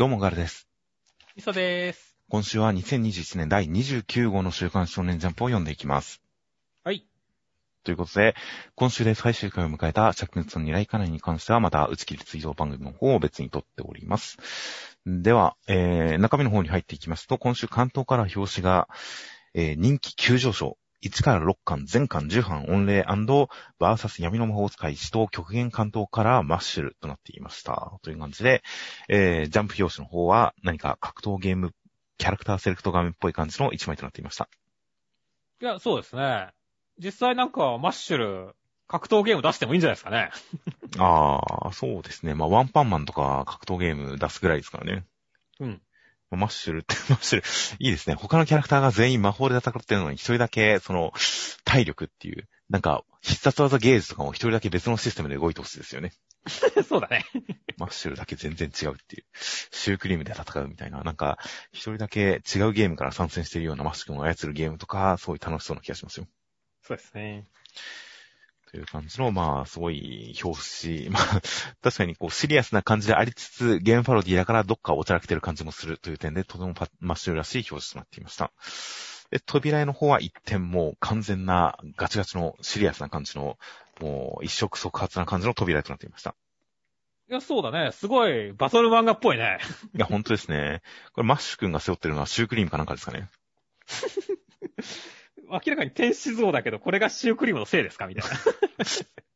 どうもガルです。みそでーす。今週は2021年第29号の週刊少年ジャンプを読んでいきます。はい。ということで、今週で最終回を迎えた着熱の二来金に関してはまた打ち切り追悼番組の方を別に撮っております。では、えー、中身の方に入っていきますと、今週関東から表紙が、えー、人気急上昇。1から6巻、全巻10巻、御礼バーサス闇の魔法使い使徒極限関東からマッシュルとなっていました。という感じで、えー、ジャンプ表紙の方は何か格闘ゲーム、キャラクターセレクト画面っぽい感じの1枚となっていました。いや、そうですね。実際なんか、マッシュル、格闘ゲーム出してもいいんじゃないですかね。あー、そうですね。まあ、ワンパンマンとか格闘ゲーム出すぐらいですからね。うん。マッシュルって、マッシュル、いいですね。他のキャラクターが全員魔法で戦ってるのに一人だけ、その、体力っていう、なんか、必殺技ゲージとかも一人だけ別のシステムで動いてほしいですよね。そうだね。マッシュルだけ全然違うっていう。シュークリームで戦うみたいな、なんか、一人だけ違うゲームから参戦しているようなマッシュルを操るゲームとか、そういう楽しそうな気がしますよ。そうですね。という感じの、まあ、すごい表紙。まあ、確かにこう、シリアスな感じでありつつ、ゲームパロディだからどっかおちゃらけてる感じもするという点で、とてもパマッシュルらしい表紙となっていました。で、扉絵の方は一点もう完全なガチガチのシリアスな感じの、もう一触即発な感じの扉絵となっていました。いや、そうだね。すごい、バトル漫画っぽいね。いや、本当ですね。これマッシュ君が背負ってるのはシュークリームかなんかですかね。明らかに天使像だけど、これがシュークリームのせいですか？みたいな。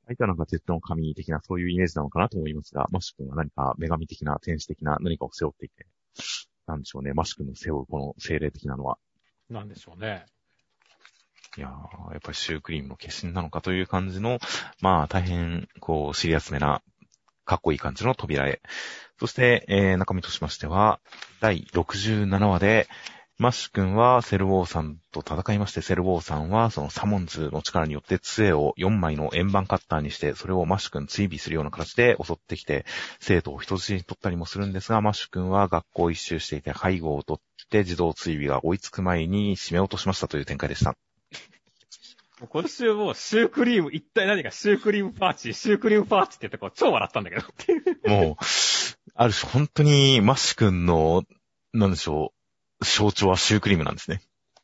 相手はなんか鉄の神的なそういうイメージなのかなと思いますが、マシュ君は何か女神的な天使的な何かを背負っていて、なんでしょうね、マシュ君の背負うこの精霊的なのは。なんでしょうね。いやー、やっぱりシュークリームの化身なのかという感じの、まあ大変、こう、シリアスめな、かっこいい感じの扉絵。そして、えー、中身としましては、第67話で、マッシュ君はセルウォーさんと戦いまして、セルウォーさんはそのサモンズの力によって杖を4枚の円盤カッターにして、それをマッシュ君追尾するような形で襲ってきて、生徒を人質に取ったりもするんですが、マッシュ君は学校を一周していて背後を取って自動追尾が追いつく前に締め落としましたという展開でした。今週もうシュークリーム、一体何かシュークリームパーチ、シュークリームパーチって言ってこう超笑ったんだけど。もう、ある種本当にマッシュ君の、なんでしょう、象徴はシュークリームなんですね。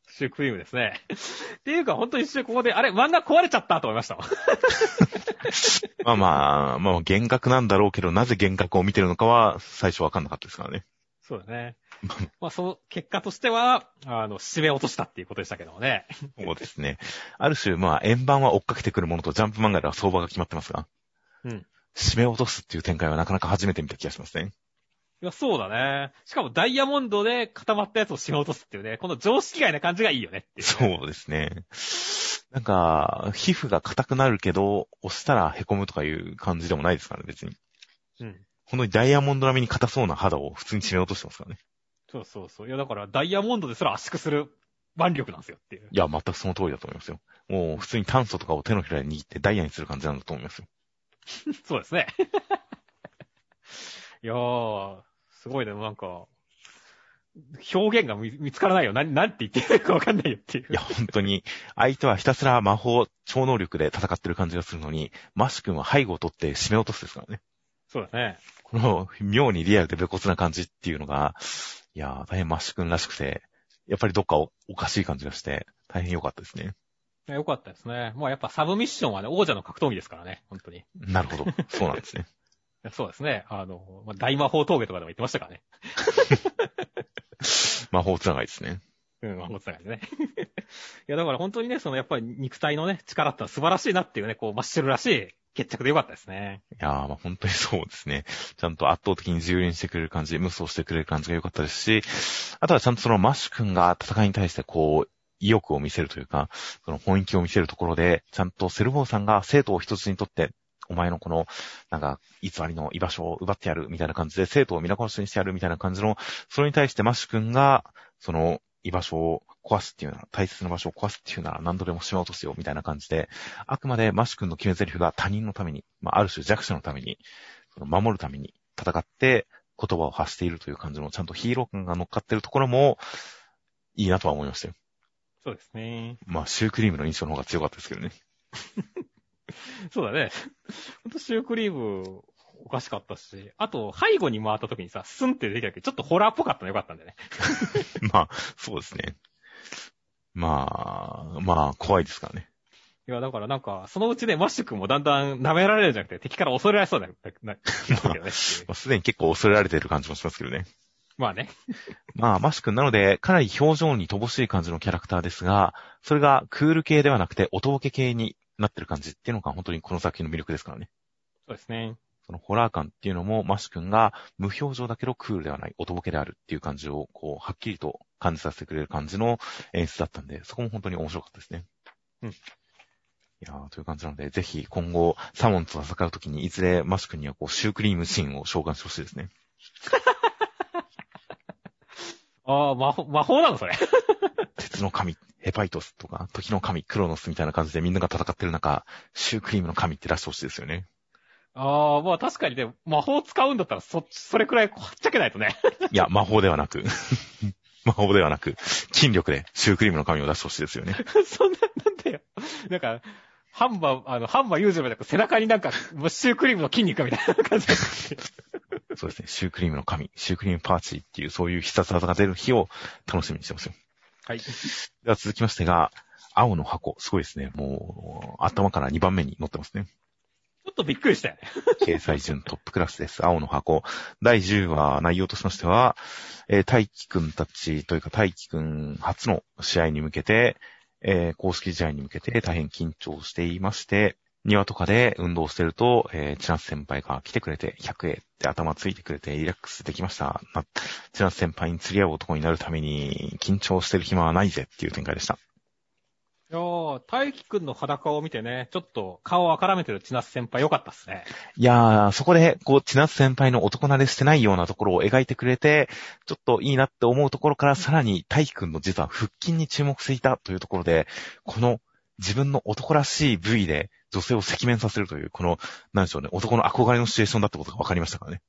シュークリームですね。っていうか、ほんと一瞬ここで、あれ、漫画壊れちゃったと思いましたもん。まあまあ、まあ幻覚なんだろうけど、なぜ幻覚を見てるのかは最初わかんなかったですからね。そうだね。まあ、その結果としては、あの、締め落としたっていうことでしたけどもね。そうですね。ある種、まあ、円盤は追っかけてくるものとジャンプ漫画では相場が決まってますが、うん。締め落とすっていう展開はなかなか初めて見た気がしますね。いや、そうだね。しかもダイヤモンドで固まったやつを締め落とすっていうね、この常識外な感じがいいよねっていう、そうですね。なんか、皮膚が硬くなるけど、押したら凹むとかいう感じでもないですからね、別に。うん。本当にダイヤモンド並みに硬そうな肌を普通に締め落としてますからね。そうそうそう。いや、だからダイヤモンドですら圧縮する腕力なんですよっていう。いや、全くその通りだと思いますよ。もう普通に炭素とかを手のひらで握ってダイヤにする感じなんだと思いますよ。そうですね。いやー、すごいね、なんか、表現が見見つからないよ。何、何て言ってるかわかんないよっていう。いや、本当に、相手はひたすら魔法、超能力で戦ってる感じがするのに、マッシュ君は背後を取って締め落とすですからね。そうですね。この、妙にリアルでベコツな感じっていうのが、いやー、大変マッシュ君らしくて、やっぱりどっかおおかしい感じがして、大変良かったですね。いやよかったですね。もうやっぱサブミッションはね、王者の格闘技ですからね、本当に。いなるほど。そうなんですね。やそうですね。あの、まあ、大魔法峠とかでも言ってましたからね。魔法つながりですね。うん、魔法つながりでね。いや、だから本当にね、そのやっぱり肉体のね、力ってのは素晴らしいなっていうね、こう、マッシュルらしい決着でよかったですね。いやー、まあ本当にそうですね。ちゃんと圧倒的に自由にしてくれる感じ、無双してくれる感じが良かったですし、あとはちゃんとそのマッシュ君が戦いに対してこう、意欲を見せるというか、その本気を見せるところで、ちゃんとセルウォーさんが生徒を人質にとって、お前のこの、なんか、偽りの居場所を奪ってやるみたいな感じで、生徒を皆殺しにしてやるみたいな感じの、それに対してマッシュ君が、その居場所を壊すっていうなら、大切な場所を壊すっていうなら何度でも締め落とすよみたいな感じで、あくまでマッシュ君の決め台詞が他人のために、まあ、ある種弱者のために、その守るために戦って言葉を発しているという感じの、ちゃんとヒーロー感が乗っかってるところも、いいなとは思いましたよ。そうですね。まあ、シュークリームの印象の方が強かったですけどね。そうだね。ほんとシュークリーム、おかしかったし、あと、背後に回った時にさ、スンって出てきたけど、ちょっとホラーっぽかったのよかったんだよね。まあ、そうですね。まあ、まあ、怖いですからね。いや、だからなんか、そのうちね、マッシュ君もだんだん舐められるんじゃなくて、敵から恐れられそうだよ。な、な、なね まあすでに結構恐れられてる感じもしますけどね。まあね。まあ、マッシュ君なので、かなり表情に乏しい感じのキャラクターですが、それがクール系ではなくて、おとぼけ系になってる感じっていうのが本当にこの作品の魅力ですからね。そうですね。そのホラー感っていうのも、マッシュ君が無表情だけどクールではない、おとぼけであるっていう感じを、こう、はっきりと感じさせてくれる感じの演出だったんで、そこも本当に面白かったですね。うん。いやー、という感じなので、ぜひ今後、サモンと戦うときに、いずれマッシュ君にはこう、シュークリームシーンを召喚してほしいですね。ああ、魔法、魔法なのそれ。鉄の神、ヘパイトスとか、時の神、クロノスみたいな感じでみんなが戦ってる中、シュークリームの神って出してほしいですよね。ああ、まあ確かにね、魔法使うんだったら、そ、それくらいはっちゃけないとね。いや、魔法ではなく、魔法ではなく、筋力でシュークリームの神を出してほしいですよね。そんな、なんだよ。なんか、ハンマー、あの、ハンマーユージュル背中になんか、シュークリームの筋肉みたいな感じで。そうですね。シュークリームの神、シュークリームパーチーっていう、そういう必殺技が出る日を楽しみにしてますよ。はい。では続きましてが、青の箱。すごいですね。もう、頭から2番目に載ってますね。ちょっとびっくりしたよね。掲載順トップクラスです。青の箱。第10話内容としましては、えー、大輝くんたちというか大輝くん初の試合に向けて、えー、公式試合に向けて大変緊張していまして、庭とかで運動してると、えー、チナス先輩が来てくれて、100円って頭ついてくれてリラックスできました。なチナス先輩に釣り合う男になるために、緊張してる暇はないぜっていう展開でした。いやー、大輝くんの裸を見てね、ちょっと顔をあからめてる千夏先輩よかったっすね。いやー、そこで、こう、千夏先輩の男慣れしてないようなところを描いてくれて、ちょっといいなって思うところから、さらに大輝くんの実は腹筋に注目していたというところで、この自分の男らしい部位で女性を赤面させるという、この、なんでしょうね、男の憧れのシチュエーションだってことが分かりましたからね。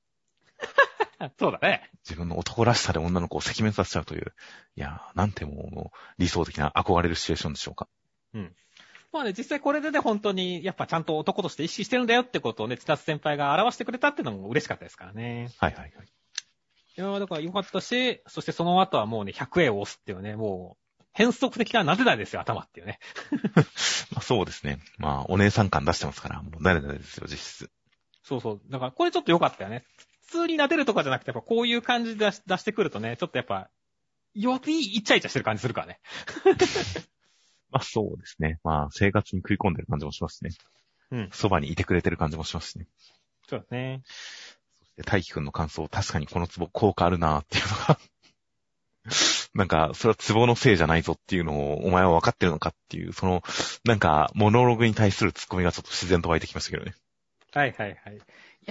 そうだね。自分の男らしさで女の子を赤面させちゃうという、いやー、なんてもう理想的な憧れるシチュエーションでしょうか。まあね、実際これでね、本当に、やっぱちゃんと男として意識してるんだよってことをね、千夏先輩が表してくれたっていうのも嬉しかったですからね。はいはいはい。いやーだから良かったし、そしてその後はもうね、100円を押すっていうね、もう、変則的ななぜだですよ、頭っていうね。まあそうですね。まあ、お姉さん感出してますから、もう誰々ですよ、実質。そうそう。だからこれちょっと良かったよね。普通に撫でるとかじゃなくて、やっぱこういう感じで出してくるとね、ちょっとやっぱ、弱気にイチャイチャしてる感じするからね。まあそうですね。まあ生活に食い込んでる感じもしますね。うん。そばにいてくれてる感じもしますしね。そうだね。そして大輝くんの感想、確かにこの壺効果あるなーっていうのが、なんか、それは壺のせいじゃないぞっていうのを、お前は分かってるのかっていう、その、なんか、モノログに対するツッコミがちょっと自然と湧いてきましたけどね。はいはいはい。い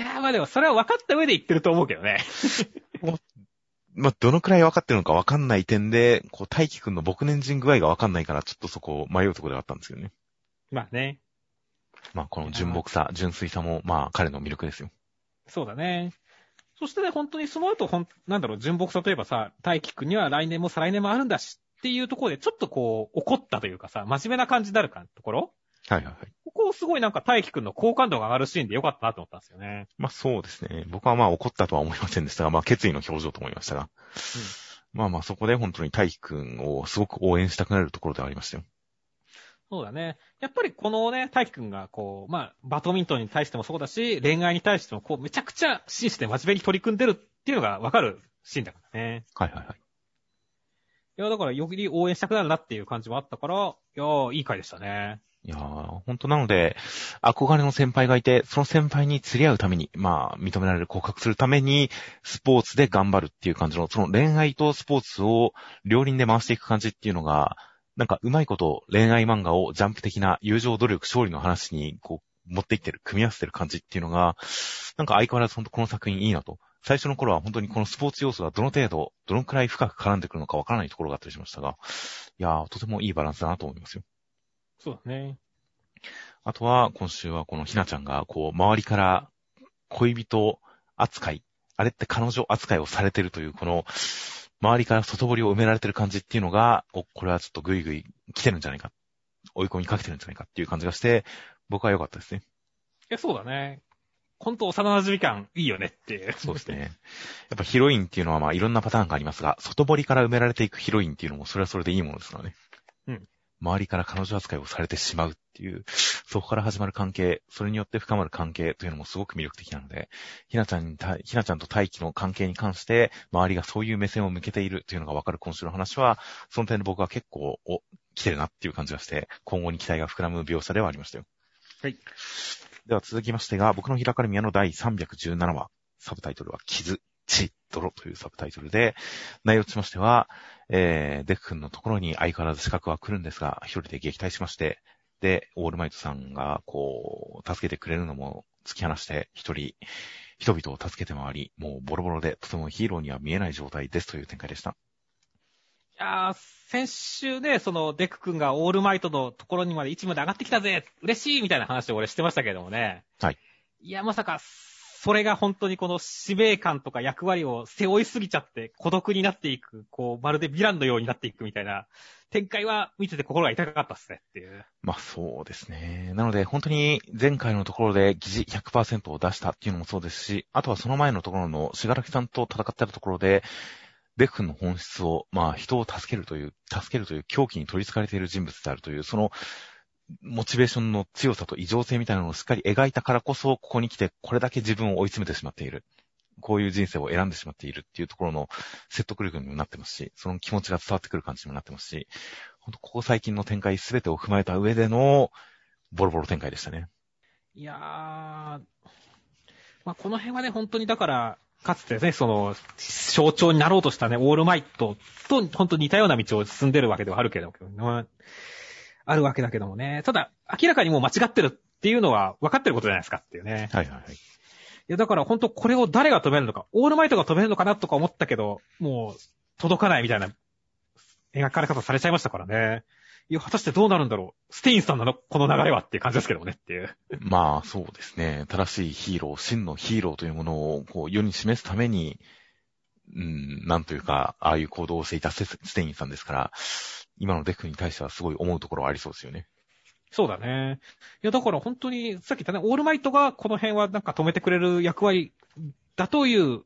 やーまあでもそれは分かった上で言ってると思うけどね。まあ、どのくらい分かってるのか分かんない点で、こう、大輝くんの僕年人具合が分かんないから、ちょっとそこを迷うところではあったんですけどね。まあね。まあ、この純朴さ、純粋さも、まあ、彼の魅力ですよ。そうだね。そしてね、本当にその後、ほん、なんだろう、純朴さといえばさ、大輝くんには来年も再来年もあるんだしっていうところで、ちょっとこう、怒ったというかさ、真面目な感じになるかところはいはいはい。ここすごいなんか大輝くんの好感度が上がるシーンでよかったなと思ったんですよね。まあそうですね。僕はまあ怒ったとは思いませんでしたが、まあ決意の表情と思いましたが。まあまあそこで本当に大輝くんをすごく応援したくなるところではありましたよ。そうだね。やっぱりこのね、大輝くんがこう、まあ、バドミントンに対してもそうだし、恋愛に対してもこう、めちゃくちゃ真摯で真面目に取り組んでるっていうのがわかるシーンだからね。はいはいはい。いや、だからより応援したくなるなっていう感じもあったから、いやー、いい回でしたね。いやー、本当なので、憧れの先輩がいて、その先輩に釣り合うために、まあ、認められる、告白するために、スポーツで頑張るっていう感じの、その恋愛とスポーツを両輪で回していく感じっていうのが、なんかうまいこと恋愛漫画をジャンプ的な友情努力勝利の話に、こう、持っていってる、組み合わせてる感じっていうのが、なんか相変わらず本当この作品いいなと。最初の頃は本当にこのスポーツ要素がどの程度、どのくらい深く絡んでくるのかわからないところがあったりしましたが、いやー、とてもいいバランスだなと思いますよ。そうだね。あとは、今週はこのひなちゃんが、こう、周りから恋人扱い、あれって彼女扱いをされてるという、この、周りから外堀を埋められてる感じっていうのが、お、これはちょっとグイグイ来てるんじゃないか。追い込みかけてるんじゃないかっていう感じがして、僕は良かったですね。いや、そうだね。ほんと幼馴染感いいよねっていう。そうですね。やっぱヒロインっていうのはまあいろんなパターンがありますが、外堀から埋められていくヒロインっていうのもそれはそれでいいものですからね。うん。周りから彼女扱いをされてしまうっていう、そこから始まる関係、それによって深まる関係というのもすごく魅力的なので、ひなちゃんにた、ひなちゃんと大輝の関係に関して、周りがそういう目線を向けているというのがわかる今週の話は、その点で僕は結構、お、来てるなっていう感じがして、今後に期待が膨らむ描写ではありましたよ。はい。では続きましてが、僕の開かれ宮の第317話、サブタイトルは、傷、血、泥というサブタイトルで、内容としましては、えー、デク君のところに相変わらず資格は来るんですが、一人で撃退しまして、で、オールマイトさんが、こう、助けてくれるのも突き放して、一人、人々を助けて回り、もうボロボロで、とてもヒーローには見えない状態ですという展開でした。いやー、先週ね、その、デク君がオールマイトのところにまで一まで上がってきたぜ嬉しいみたいな話を俺してましたけどもね。はい。いや、まさか、それが本当にこの使命感とか役割を背負いすぎちゃって孤独になっていく、こう、まるでヴィランのようになっていくみたいな展開は見てて心が痛かったっすねっていう。まあそうですね。なので本当に前回のところで疑似100%を出したっていうのもそうですし、あとはその前のところのしがらきさんと戦ってたところで、デク君の本質を、まあ人を助けるという、助けるという狂気に取り憑かれている人物であるという、そのモチベーションの強さと異常性みたいなのをしっかり描いたからこそ、ここに来てこれだけ自分を追い詰めてしまっている。こういう人生を選んでしまっているっていうところの説得力にもなってますし、その気持ちが伝わってくる感じにもなってますし、ほんとここ最近の展開すべてを踏まえた上でのボロボロ展開でしたね。いやー、まあ、この辺はね、本当にだから、かつてね、その、象徴になろうとしたね、オールマイトと、本当に似たような道を進んでるわけではあるけど、あるわけだけどもね。ただ、明らかにもう間違ってるっていうのは分かってることじゃないですかっていうね。はいはいはい。いや、だから本当これを誰が止めるのか、オールマイトが止めるのかなとか思ったけど、もう、届かないみたいな描かれ方されちゃいましたからね。いや、果たしてどうなるんだろう。ステインさんなのこの流れはっていう感じですけどもねっていう。まあそうですね。正しいヒーロー、真のヒーローというものをこう世に示すために、うん、なんというか、ああいう行動をしていたスステインさんですから、今のデクに対してはすごい思うところはありそうですよね。そうだね。いや、だから本当に、さっき言ったね、オールマイトがこの辺はなんか止めてくれる役割だという、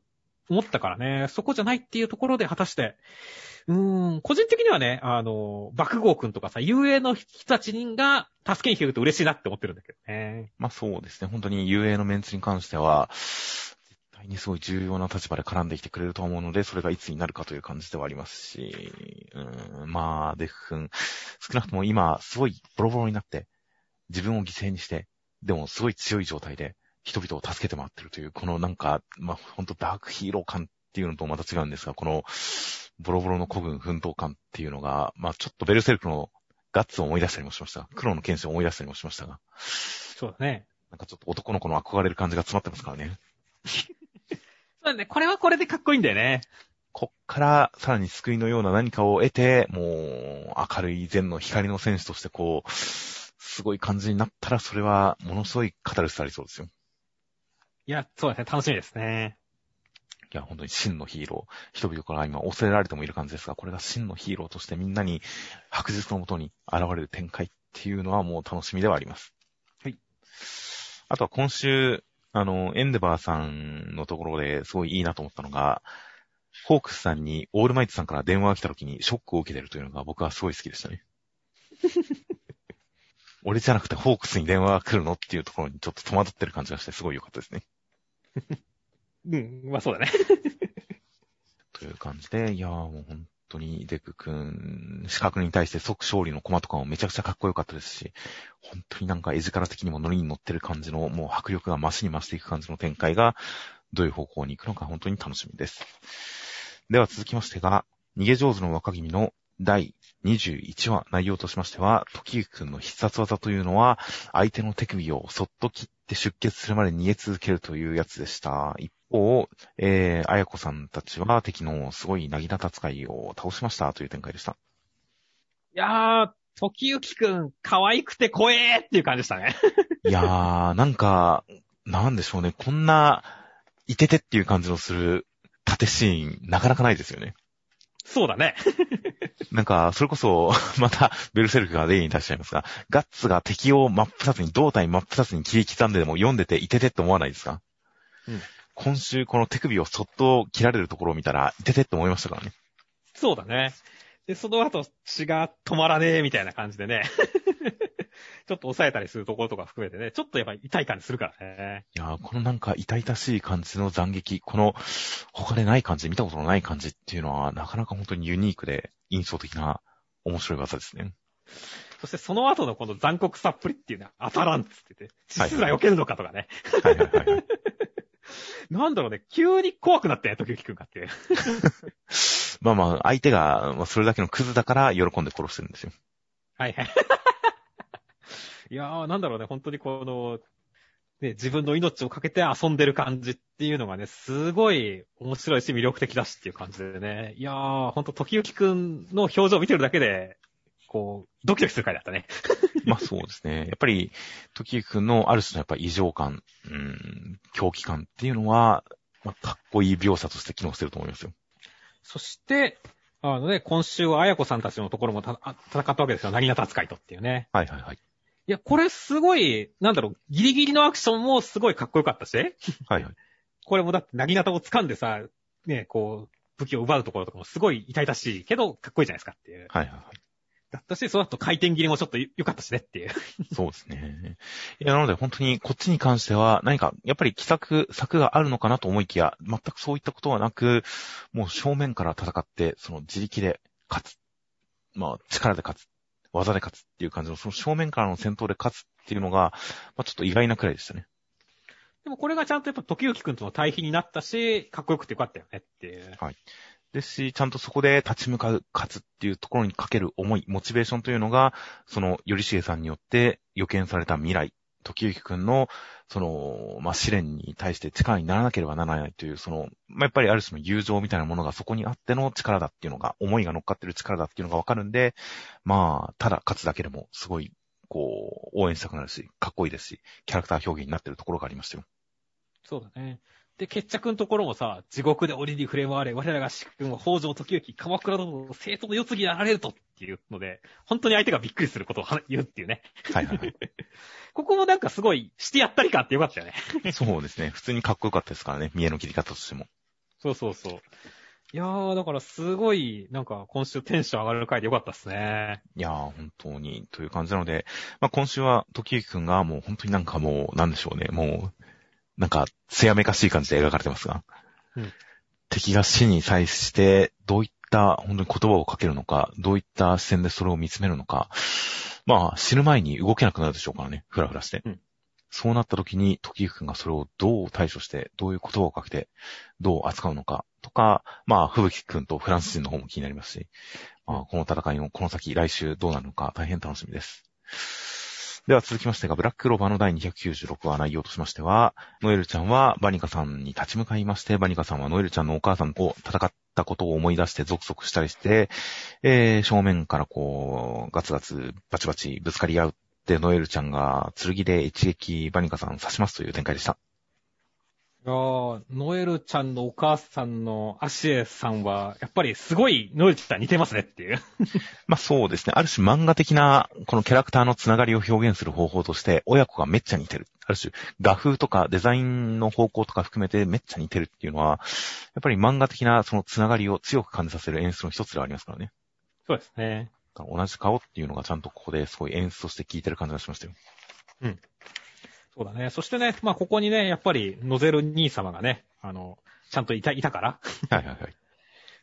思ったからね、そこじゃないっていうところで果たして、うーん、個人的にはね、あの、爆豪くんとかさ、遊泳の人たちが助けに来てると嬉しいなって思ってるんだけどね。まあそうですね。本当に遊泳のメンツに関しては、にすごい重要な立場で絡んできてくれると思うので、それがいつになるかという感じではありますし、うーん、まあ、デフ君、少なくとも今、すごいボロボロになって、自分を犠牲にして、でもすごい強い状態で、人々を助けて回ってるという、このなんか、まあ本当ダークヒーロー感っていうのとまた違うんですが、この、ボロボロの古軍奮闘感っていうのが、まあちょっとベルセルクのガッツを思い出したりもしました。黒の剣士を思い出したりもしましたが、そうだね。なんかちょっと男の子の憧れる感じが詰まってますからね。そうだね。これはこれでかっこいいんだよね。こっからさらに救いのような何かを得て、もう明るい善の光の戦士としてこう、すごい感じになったら、それはものすごい語るスありそうですよ。いや、そうですね。楽しみですね。いや、本当に真のヒーロー。人々から今恐れられてもいる感じですが、これが真のヒーローとしてみんなに白日のもとに現れる展開っていうのはもう楽しみではあります。はい。あとは今週、あの、エンデバーさんのところですごいいいなと思ったのが、ホークスさんにオールマイトさんから電話が来た時にショックを受けてるというのが僕はすごい好きでしたね。俺じゃなくてホークスに電話が来るのっていうところにちょっと戸惑ってる感じがしてすごい良かったですね。うん、まあそうだね。という感じで、いやーもう本当にデク君、資格に対して即勝利のコマとかもめちゃくちゃかっこよかったですし、本当になんか絵力的にもノリに乗ってる感じの、もう迫力が増しに増していく感じの展開が、どういう方向に行くのか本当に楽しみです。では続きましてが、逃げ上手の若君の第21話内容としましては、時行くんの必殺技というのは、相手の手首をそっと切って出血するまで逃げ続けるというやつでした。一方、えー、あやこさんたちは敵のすごいなぎなた使いを倒しましたという展開でした。いやー、時行くん、可愛くて怖えーっていう感じでしたね。いやー、なんか、なんでしょうね。こんな、いててっていう感じのする縦シーン、なかなかないですよね。そうだね。なんか、それこそ、また、ベルセルクが例に出しちゃいますが、ガッツが敵を真っ二つに、胴体真っ二つに切り刻んででも読んでていててって思わないですか？うん今週この手首をそっと切られるところを見たら、出てって思いましたからね。そうだね。で、その後血が止まらねえみたいな感じでね。ちょっと抑えたりするところとか含めてね、ちょっとやっぱり痛い感じするからね。いやー、このなんか痛々しい感じの斬撃、この他でない感じ、見たことのない感じっていうのは、なかなか本当にユニークで印象的な面白い技ですね。そしてその後のこの残酷さっぷりっていうのは当たらんっつってて、はい実は避けるのかとかね。はいはいはい、はい。なんだろうね、急に怖くなってね、時々くんがって。まあまあ、相手がまあそれだけのクズだから喜んで殺してるんですよ。はいはい。いやー、なんだろうね、本当にこの、ね、自分の命をかけて遊んでる感じっていうのがね、すごい面白いし魅力的だしっていう感じでね。いやー、ほんと時々くんの表情を見てるだけで、こう、ドキドキする回だったね。まあそうですね。やっぱり、時行くんのある種のやっぱ異常感、うん、狂気感っていうのは、まあ、かっこいい描写として機能してると思いますよ。そして、あのね、今週は綾子さんたちのところも戦ったわけですよ。なぎなた扱いとっていうね。はいはいはい。いや、これすごい、なんだろう、ギリギリのアクションもすごいかっこよかったし、はいはい。これもだって、なぎなたを掴んでさ、ね、こう、武器を奪うところとかもすごい痛々しいけど、かっこいいじゃないですかっていう。はいはいはい。だったし、その後回転切りもちょっと良かったしねっていう。そうですね。いや、なので本当にこっちに関しては何か、やっぱり奇策、策があるのかなと思いきや、全くそういったことはなく、もう正面から戦って、その自力で勝つ。まあ、力で勝つ。技で勝つっていう感じの、その正面からの戦闘で勝つっていうのが、まあちょっと意外なくらいでしたね。でもこれがちゃんとやっぱ時々くんとの対比になったし、かっこよくてよかったよねっていう。ですし、ちゃんとそこで立ち向かう、勝つっていうところにかける思い、モチベーションというのが、その、よりしげさんによって予見された未来、時行くんの、その、まあ、試練に対して力にならなければならないという、その、まあ、やっぱりある種の友情みたいなものがそこにあっての力だっていうのが、思いが乗っかってる力だっていうのがわかるんで、まあ、ただ勝つだけでも、すごい、こう、応援したくなるし、かっこいいですし、キャラクター表現になってるところがありましたよ。そうだね。で、決着のところもさ、地獄で檻に触れ回れ、我らが主君は北条時行、鎌倉殿の生徒の世継ぎになられるとっていうので、本当に相手がびっくりすることをは言うっていうね。はいはいはい。ここもなんかすごい、してやったりかってよかったよね。そうですね。普通にかっこよかったですからね、見えの切り方としても。そうそうそう。いやー、だからすごい、なんか今週テンション上がる回でよかったっすね。いやー、本当に、という感じなので、まあ、今週は、時行くんがもう本当になんかもう、なんでしょうね、もう、なんか、艶めかしい感じで描かれてますが、うん。敵が死に際して、どういった、本当に言葉をかけるのか、どういった視線でそれを見つめるのか、まあ、死ぬ前に動けなくなるでしょうからね、ふらふらして。うん。そうなった時に、時行くんがそれをどう対処して、どういう言葉をかけて、どう扱うのか、とか、まあ、吹雪くんとフランス人の方も気になりますし、まあ、この戦いのこの先、来週どうなるのか、大変楽しみです。では続きましてが、ブラックローバーの第296話内容としましては、ノエルちゃんはバニカさんに立ち向かいまして、バニカさんはノエルちゃんのお母さんと戦ったことを思い出してゾクゾクしたりして、えー、正面からこう、ガツガツ、バチバチぶつかり合うって、ノエルちゃんが剣で一撃バニカさん刺しますという展開でした。いやー、ノエルちゃんのお母さんのアシエさんは、やっぱりすごいノエルちゃん似てますねっていう。まあそうですね。ある種漫画的な、このキャラクターのつながりを表現する方法として、親子がめっちゃ似てる。ある種、画風とかデザインの方向とか含めてめっちゃ似てるっていうのは、やっぱり漫画的なそのつながりを強く感じさせる演出の一つではありますからね。そうですね。同じ顔っていうのがちゃんとここですごい演出として効いてる感じがしましたよ。そうだね。そしてね、まあここにね、やっぱりノゼル兄様がね、あの、ちゃんといた、いたから、はいはいはい。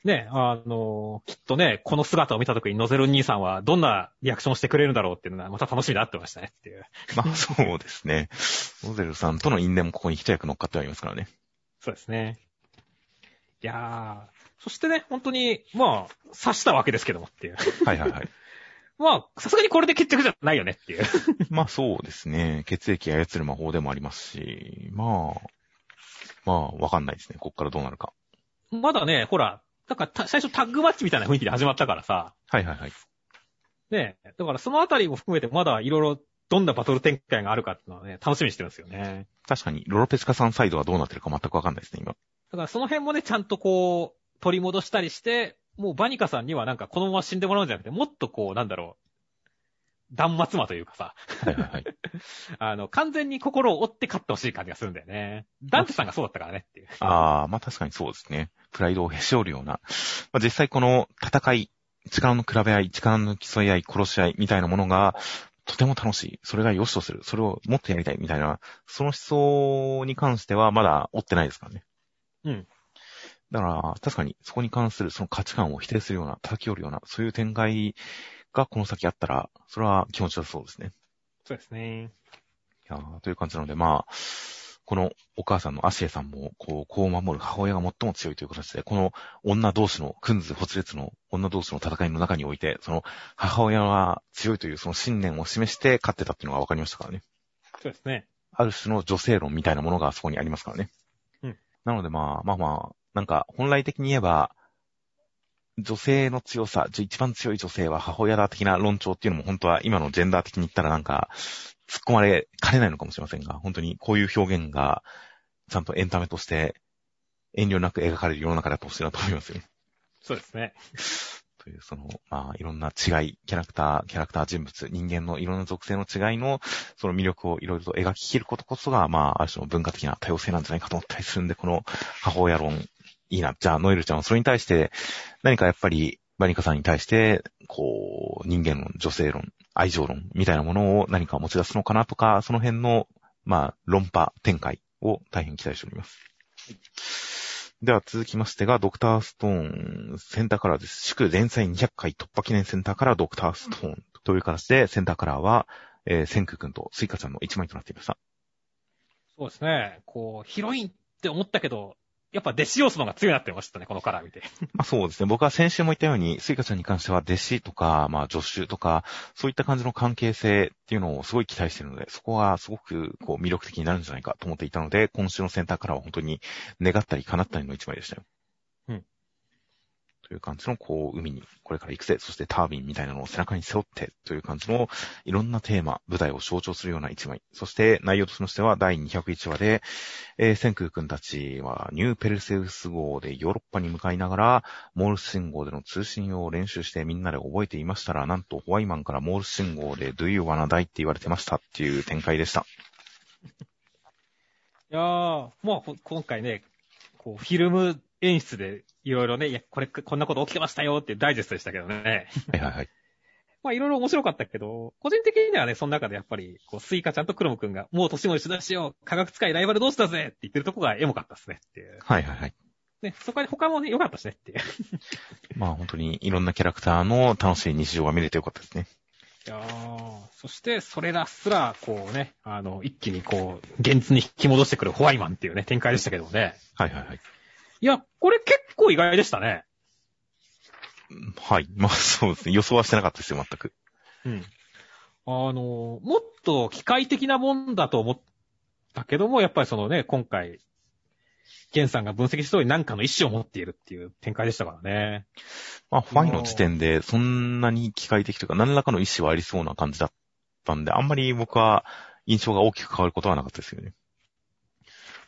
ね、あの、きっとね、この姿を見たときにノゼル兄さんはどんなリアクションをしてくれるんだろうっていうのがまた楽しみになってましたねっていう。まあそうですね。ノゼルさんとの因縁もここに一役乗っかってはいますからね。そうですね。いやー、そしてね、本当に、まあ、刺したわけですけどもっていう。はいはいはい。まあ、さすがにこれで決着じゃないよねっていう。まあそうですね。血液操る魔法でもありますし、まあ、まあわかんないですね。こっからどうなるか。まだね、ほら、なんかた最初タッグマッチみたいな雰囲気で始まったからさ、はいはいはい。ね、だからそのあたりも含めてまだいろいろどんなバトル展開があるかっていうのはね、楽しみにしてるんですよね。確かに、ロロペチカさんサイドはどうなってるか全くわかんないですね、今。だからその辺もね、ちゃんとこう、取り戻したりして、もうバニカさんにはなんかこのまま死んでもらうんじゃなくて、もっとこう、なんだろう、断末魔というかさ、はいはいはい。あの、完全に心を折って勝ってほしい感じがするんだよね。ダンテさんがそうだったからねっていう。ああ、まあ確かにそうですね。プライドをへし折るような。まあ、実際この戦い、力の比べ合い、力の競い合い、殺し合いみたいなものが、とても楽しい。それが良しとする。それをもっとやりたいみたいな、その思想に関してはまだ追ってないですからね。うん。だから、確かにそこに関するその価値観を否定するような、叩き寄るような、そういう展開がこの先あったら、それは気持ちよさそうですね。そうですね。いやーという感じなので、まあ、このお母さんのアシエさんも、こう、子を守る母親が最も強いという形で、この女同士の、クンズ、ほつれつの女同士の戦いの中において、その母親は強いというその信念を示して勝ってたっていうのが分かりましたからね。そうですね。ある種の女性論みたいなものがそこにありますからね。うん。なのでまあまあまあ、なんか本来的に言えば、女性の強さ、一番強い女性は母親だ的な論調っていうのも本当は今のジェンダー的に言ったらなんか、突っ込まれかねないのかもしれませんが、本当にこういう表現が、ちゃんとエンタメとして遠慮なく描かれる世の中だとほしいなと思いますよね。そうですね。という、その、まあ、いろんな違い、キャラクター、キャラクター人物、人間のいろんな属性の違いの、その魅力をいろいろと描き切ることこそが、まあ、ある種の文化的な多様性なんじゃないかと思ったりするんで、この母親論、いいな。じゃあ、ノエルちゃんはそれに対して、何かやっぱり、バニカさんに対して、こう、人間論、女性論、愛情論、みたいなものを何か持ち出すのかなとか、その辺の、まあ、論破展開を大変期待しております。では続きましてが、ドクターストーンセンターカラーです。祝連載200回突破記念センターカラードクターストーンという形で、センターカラーは、えー、千空君とスイカちゃんの1枚となっていました。そうですね。こう、ヒロインって思ったけど、やっぱ弟子要素の方が強いなってましたね、このカラー見て。ま あそうですね。僕は先週も言ったように、スイカちゃんに関しては弟子とか、まあ助手とか、そういった感じの関係性っていうのをすごい期待しているので、そこはすごくこう魅力的になるんじゃないかと思っていたので、今週のセンターカラーは本当に願ったり叶ったりの1枚でしたよ。うん。という感じの、こう、海にこれから行くぜ、そしてタービンみたいなのを背中に背負ってという感じの、いろんなテーマ、舞台を象徴するような一枚。そして内容としましては第201話で、えー、センクー君たちはニューペルセウス号でヨーロッパに向かいながら、モールス信号での通信を練習してみんなで覚えていましたら、なんとホワイマンからモールス信号で Do you wanna die って言われてましたっていう展開でした。いやー、もう今回ね、こう、フィルム演出でいろいろね、いや、これ、こんなこと起きてましたよっていうダイジェストでしたけどね。はいはいはい。まあいろいろ面白かったけど、個人的にはね、その中でやっぱり、こう、スイカちゃんとクロムくんが、もう年も一緒だしよう、科学使いライバル同士だぜって言ってるとこがエモかったですねっていう。はいはいはい。ね、そこは他もね、良かったしねっていう。まあ本当にいろんなキャラクターの楽しい日常が見れてよかったですね。いやーそして、それらすら、こうね、あの、一気にこう、現実に引き戻してくるホワイマンっていうね、展開でしたけどもね。はいはいはい。いや、これ結構意外でしたね。はい。まあそうですね。予想はしてなかったですよ、全く。うん。あの、もっと機械的なもんだと思ったけども、やっぱりそのね、今回、ゲンさんが分析した通り何かの意思を持っているっていう展開でしたからね。まあ、ファイの時点で、そんなに機械的というか、何らかの意思はありそうな感じだったんで、あんまり僕は印象が大きく変わることはなかったですよね。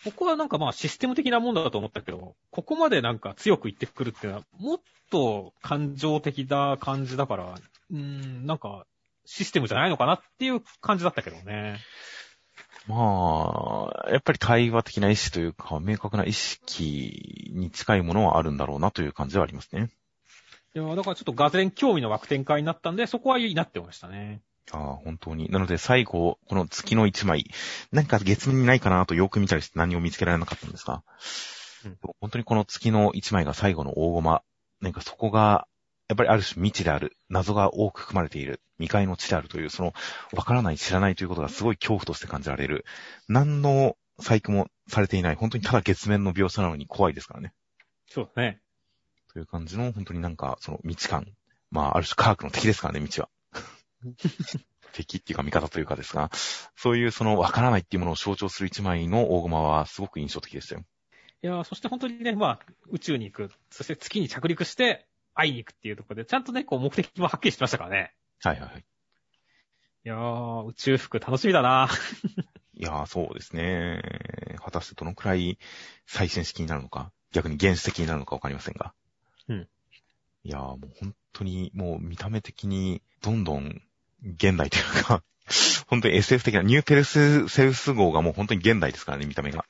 僕はなんかまあシステム的なもんだと思ったけど、ここまでなんか強く言ってくるっていうのは、もっと感情的な感じだから、うーん、なんか、システムじゃないのかなっていう感じだったけどね。まあ、やっぱり対話的な意思というか、明確な意識に近いものはあるんだろうなという感じはありますね。いや、だからちょっとガゼン興味の湧く展開になったんで、そこはいいなって思いましたね。ああ、本当に。なので最後、この月の一枚、何か月面にないかなとよく見たりして何も見つけられなかったんですが、うん本当にこの月の一枚が最後の大駒、なんかそこが、やっぱりある種未知である、謎が多く含まれている、未開の地であるという、その、わからない、知らないということがすごい恐怖として感じられる。何の細工もされていない、本当にただ月面の描写なのに怖いですからね。そうですね。という感じの、本当になんか、その未知感。まあ、ある種科学の敵ですからね、道は。敵っていうか味方というかですが、そういうそのわからないっていうものを象徴する一枚の大駒はすごく印象的でしたよ。いや、そして本当にね、まあ、宇宙に行く、そして月に着陸して会いに行くっていうところで、ちゃんとね、こう目的もはっきりしてましたからね。はいはいはい。いやー、宇宙服楽しみだな。いやー、そうですね。果たしてどのくらい最新式になるのか、逆に原始的になるのかわかりませんが。うん。いやー、もう本当にもう見た目的にどんどん現代というか、本当に SF 的な、ニューペルスセウス号がもう本当に現代ですからね、見た目が。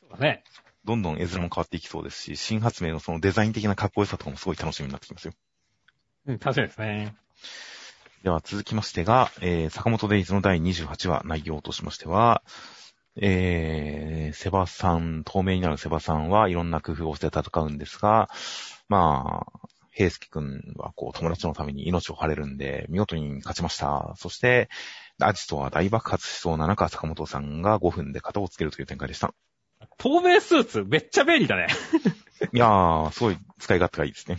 そうだね。どんどん絵面も変わっていきそうですし、新発明のそのデザイン的なかっこよさとかもすごい楽しみになってきますよ。うん、楽しみですね。では続きましてが、えー、坂本デイズの第28話内容としましては、えー、セバさん、透明になるセバさんはいろんな工夫をして戦うんですが、まあ、平介くんはこう友達のために命を張れるんで、見事に勝ちました。そして、アジトは大爆発しそうな中、坂本さんが5分で型をつけるという展開でした。透明スーツ、めっちゃ便利だね。いやー、すごい使い勝手がいいですね。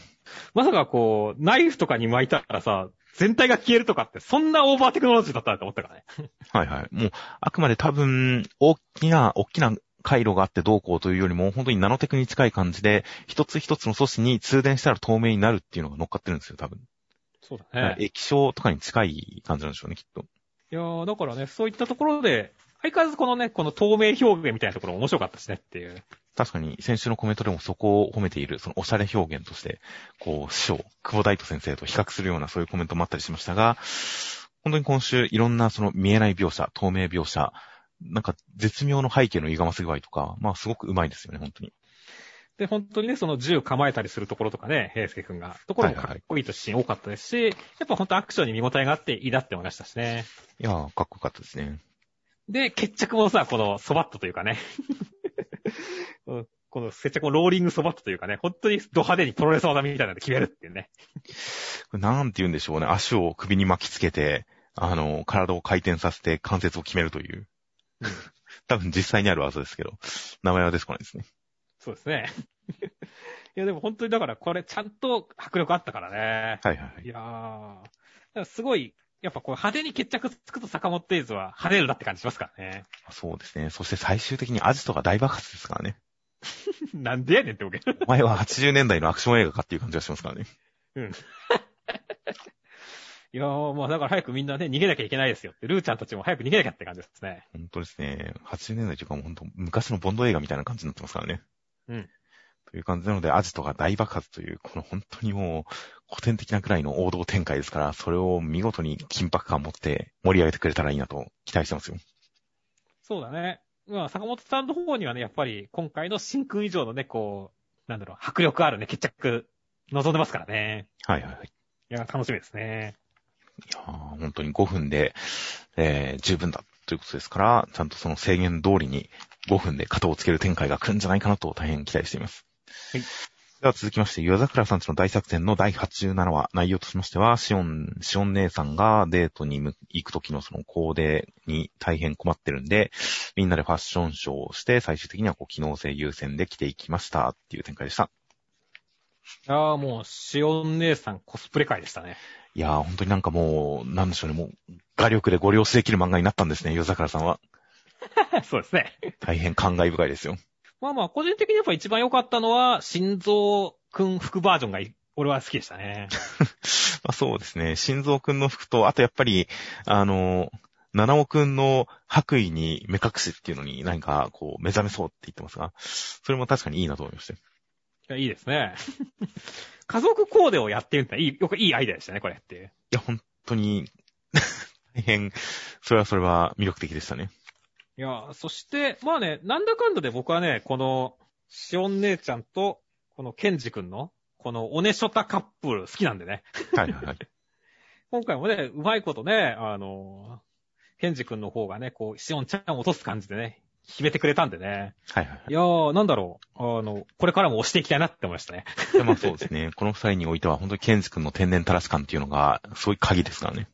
まさかこう、ナイフとかに巻いたらさ、全体が消えるとかって、そんなオーバーテクノロジーだったなと思ったからね。はいはい。もう、あくまで多分、大きな、大きな回路があってどうこうというよりも、本当にナノテクに近い感じで、一つ一つの素子に通電したら透明になるっていうのが乗っかってるんですよ、多分。そうだね。液晶とかに近い感じなんでしょうね、きっと。いやー、だからね、そういったところで、相変わらずこのね、この透明表現みたいなところ面白かったしねっていう。確かに、先週のコメントでもそこを褒めている、そのおしゃれ表現として、こう、師匠、久保大斗先生と比較するようなそういうコメントもあったりしましたが、本当に今週いろんなその見えない描写、透明描写、なんか絶妙の背景の歪ませ具合とか、まあすごく上手いですよね、本当に。で、本当にね、その銃構えたりするところとかね、平介くんが、ところもかっこいいとシーン多かったですし、やっぱ本当アクションに見応えがあっていいなって思いましたしね。いやー、かっこよかったですね。で、決着もさ、このソバットというかね。う んこの決着もローリングソバットというかね、本当にド派手にプロレス技みたいなので決めるっていうね。なんて言うんでしょうね。足を首に巻きつけて、あの、体を回転させて関節を決めるという。うん多分実際にある技ですけど、名前は出てこないですね。そうですね。いや、でも本当にだからこれちゃんと迫力あったからね。はいはいはいい。やー。すごい、やっぱこう派手に決着つくと坂本デイズは跳ねるなって感じしますからね。そうですね。そして最終的にアジトが大爆発ですからね。なんでやねんって思うけど。お前は80年代のアクション映画かっていう感じがしますからね。いやー、まあだから早くみんなね、逃げなきゃいけないですよって、ルーちゃんたちも早く逃げなきゃって感じですね。本当ですね。80年代というかもう本当昔のボンド映画みたいな感じになってますからね。うん。という感じなので、アジトが大爆発という、この本当にもう古典的なくらいの王道展開ですから、それを見事に緊迫感を持って盛り上げてくれたらいいなと期待してますよ。そうだね。まあ坂本さんの方にはね、やっぱり今回の新君以上のね、こう、なんだろう、迫力あるね、決着、望んでますからね。はいはいはい。いや、楽しみですね。いやー本当に5分で、えー十分だということですから、ちゃんとその制限通りに5分で型をつける展開が来るんじゃないかなと大変期待しています。はい。では続きまして、岩桜さんちの大作戦の第87話、内容としましては、シオン、シオン姉さんがデートに向行く時のそのコーデに大変困ってるんで、みんなでファッションショーをして、最終的にはこう機能性優先で着ていきましたっていう展開でした。いやーもう、シオン姉さんコスプレ会でしたね。いやー、本当になんかもう、なんでしょうね、もう、画力でご了承できる漫画になったんですね、岩桜さんは。そうですね。大変感慨深いですよ。まあまあ、個人的にやっぱ一番良かったのは、心臓くん服バージョンがい俺は好きでしたね。まあそうですね。心臓くんの服と、あとやっぱり、あの、七尾くんの白衣に目隠しっていうのに何かこう目覚めそうって言ってますが、それも確かにいいなと思いましたや、いいですね。家族コーデをやってみたらいい、よくいいアイデアでしたね、これって。いや、本当に、大変、それはそれは魅力的でしたね。いや、そして、まあね、なんだかんだで僕はね、この、シオン姉ちゃんと、このケンジ君の、このオネショタカップル好きなんでね。はいはいはい。今回もね、うまいことね、あの、ケンジ君の方がね、こう、シオンちゃんを落とす感じでね、決めてくれたんでね。はいはいいやー、なんだろう。あの、これからも押していきたいなって思いましたね。でまあそうですね。この二人においては本当にケンジ君の天然たらし感っていうのが、そういう鍵ですからね。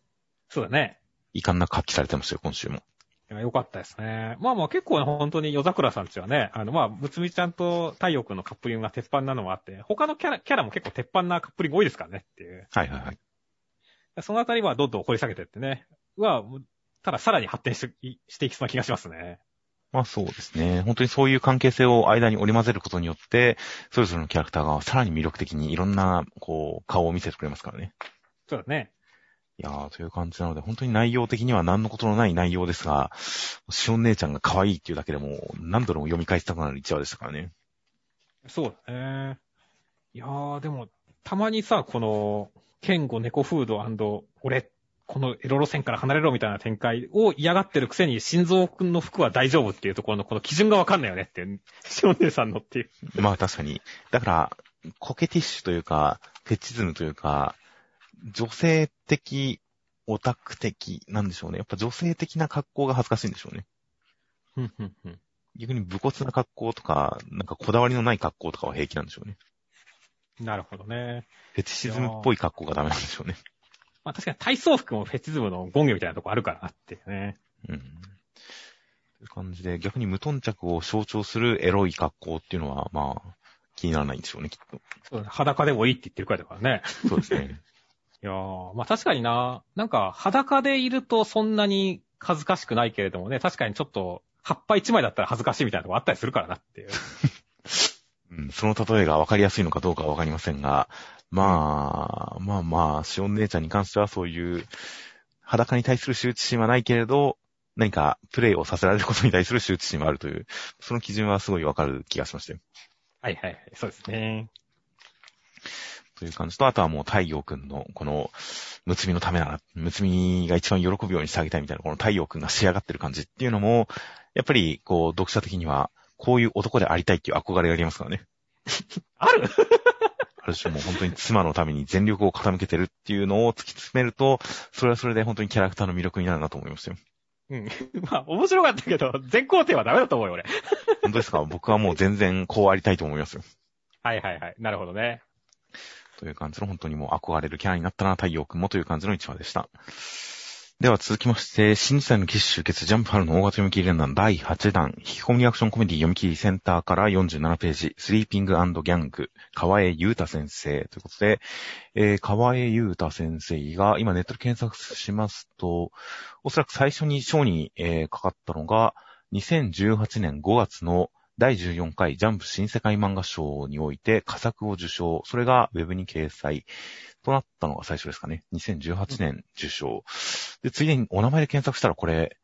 そうだね。遺憾なく発揮されてましたよ、今週も。いや、よかったですね。まあまあ結構ね、本当に夜桜さんちはね、あのまあ、むつみちゃんと太陽くんのカップリングが鉄板なのもあって、他のキャラ、キャラも結構鉄板なカップリング多いですからねっていう。はいはいはい。そのあたりはどんどん掘り下げてってね。は、たださらに発展していしていきそうな気がしますね。まあそうですね。本当にそういう関係性を間に織り交ぜることによって、それぞれのキャラクターがさらに魅力的にいろんな、こう、顔を見せてくれますからね。そうだね。いやー、という感じなので、本当に内容的には何のことのない内容ですが、しおん姉ちゃんが可愛いっていうだけでも何度でも読み返したくなる一話でしたからね。そうだね。いやー、でも、たまにさ、この、ケンゴ猫フード俺、このエロ路線から離れろみたいな展開を嫌がってるくせに、心臓くんの服は大丈夫っていうところのこの基準がわかんないよねっていう、姉さんのっていう。まあ確かに。だから、コケティッシュというか、フェチズムというか、女性的、オタク的なんでしょうね。やっぱ女性的な格好が恥ずかしいんでしょうね。ふんふんふん逆に武骨な格好とか、なんかこだわりのない格好とかは平気なんでしょうね。なるほどね。フェチシズムっぽい格好がダメなんでしょうね。まあ確かに体操服もフェチズムのゴンゲみたいなとこあるからなっていうね。うん。という感じで、逆に無頓着を象徴するエロい格好っていうのは、まあ、気にならないんでしょうね、きっと。そう裸でもいいって言ってるくらいだからね。そうですね。いやー、まあ確かにな、なんか裸でいるとそんなに恥ずかしくないけれどもね、確かにちょっと、葉っぱ一枚だったら恥ずかしいみたいなとこあったりするからなっていう。うん、その例えが分かりやすいのかどうかは分かりませんが、まあ、まあまあ、シオン姉ちゃんに関してはそういう、裸に対する羞恥心はないけれど、何かプレイをさせられることに対する羞恥心はあるという、その基準はすごい分かる気がしましたよ。はいはいはい、そうですね。という感じと、あとはもう太陽くんの、この、むつみのためなら、むつみが一番喜ぶようにしてあげたいみたいな、この太陽くんが仕上がってる感じっていうのも、やっぱり、こう、読者的には、こういう男でありたいっていう憧れがありますからね。ある？ある種もう本当に妻のために全力を傾けてるっていうのを突き詰めると、それはそれで本当にキャラクターの魅力になるなと思いましたよ。うん。まあ、面白かったけど、全肯定はダメだと思うよ、俺。本当ですか？僕はもう全然こうありたいと思いますよ。はいはいはい。なるほどね。という感じの本当にもう憧れるキャラになったな、太陽くんもという感じの一話でした。では続きまして、新時代の騎士集結ジャンプ春の大型読み切り連弾第8弾、引き込みアクションコメディ読み切りセンターから47ページ、スリーピングギャング、川江優太先生ということで、えー、川江優太先生が今ネットで検索しますと、おそらく最初に賞に、えーかかったのが、2018年5月の第14回ジャンプ新世界漫画賞において佳作を受賞。それがウェブに掲載となったのが最初ですかね。2018年受賞。で、ついでにお名前で検索したらこれ、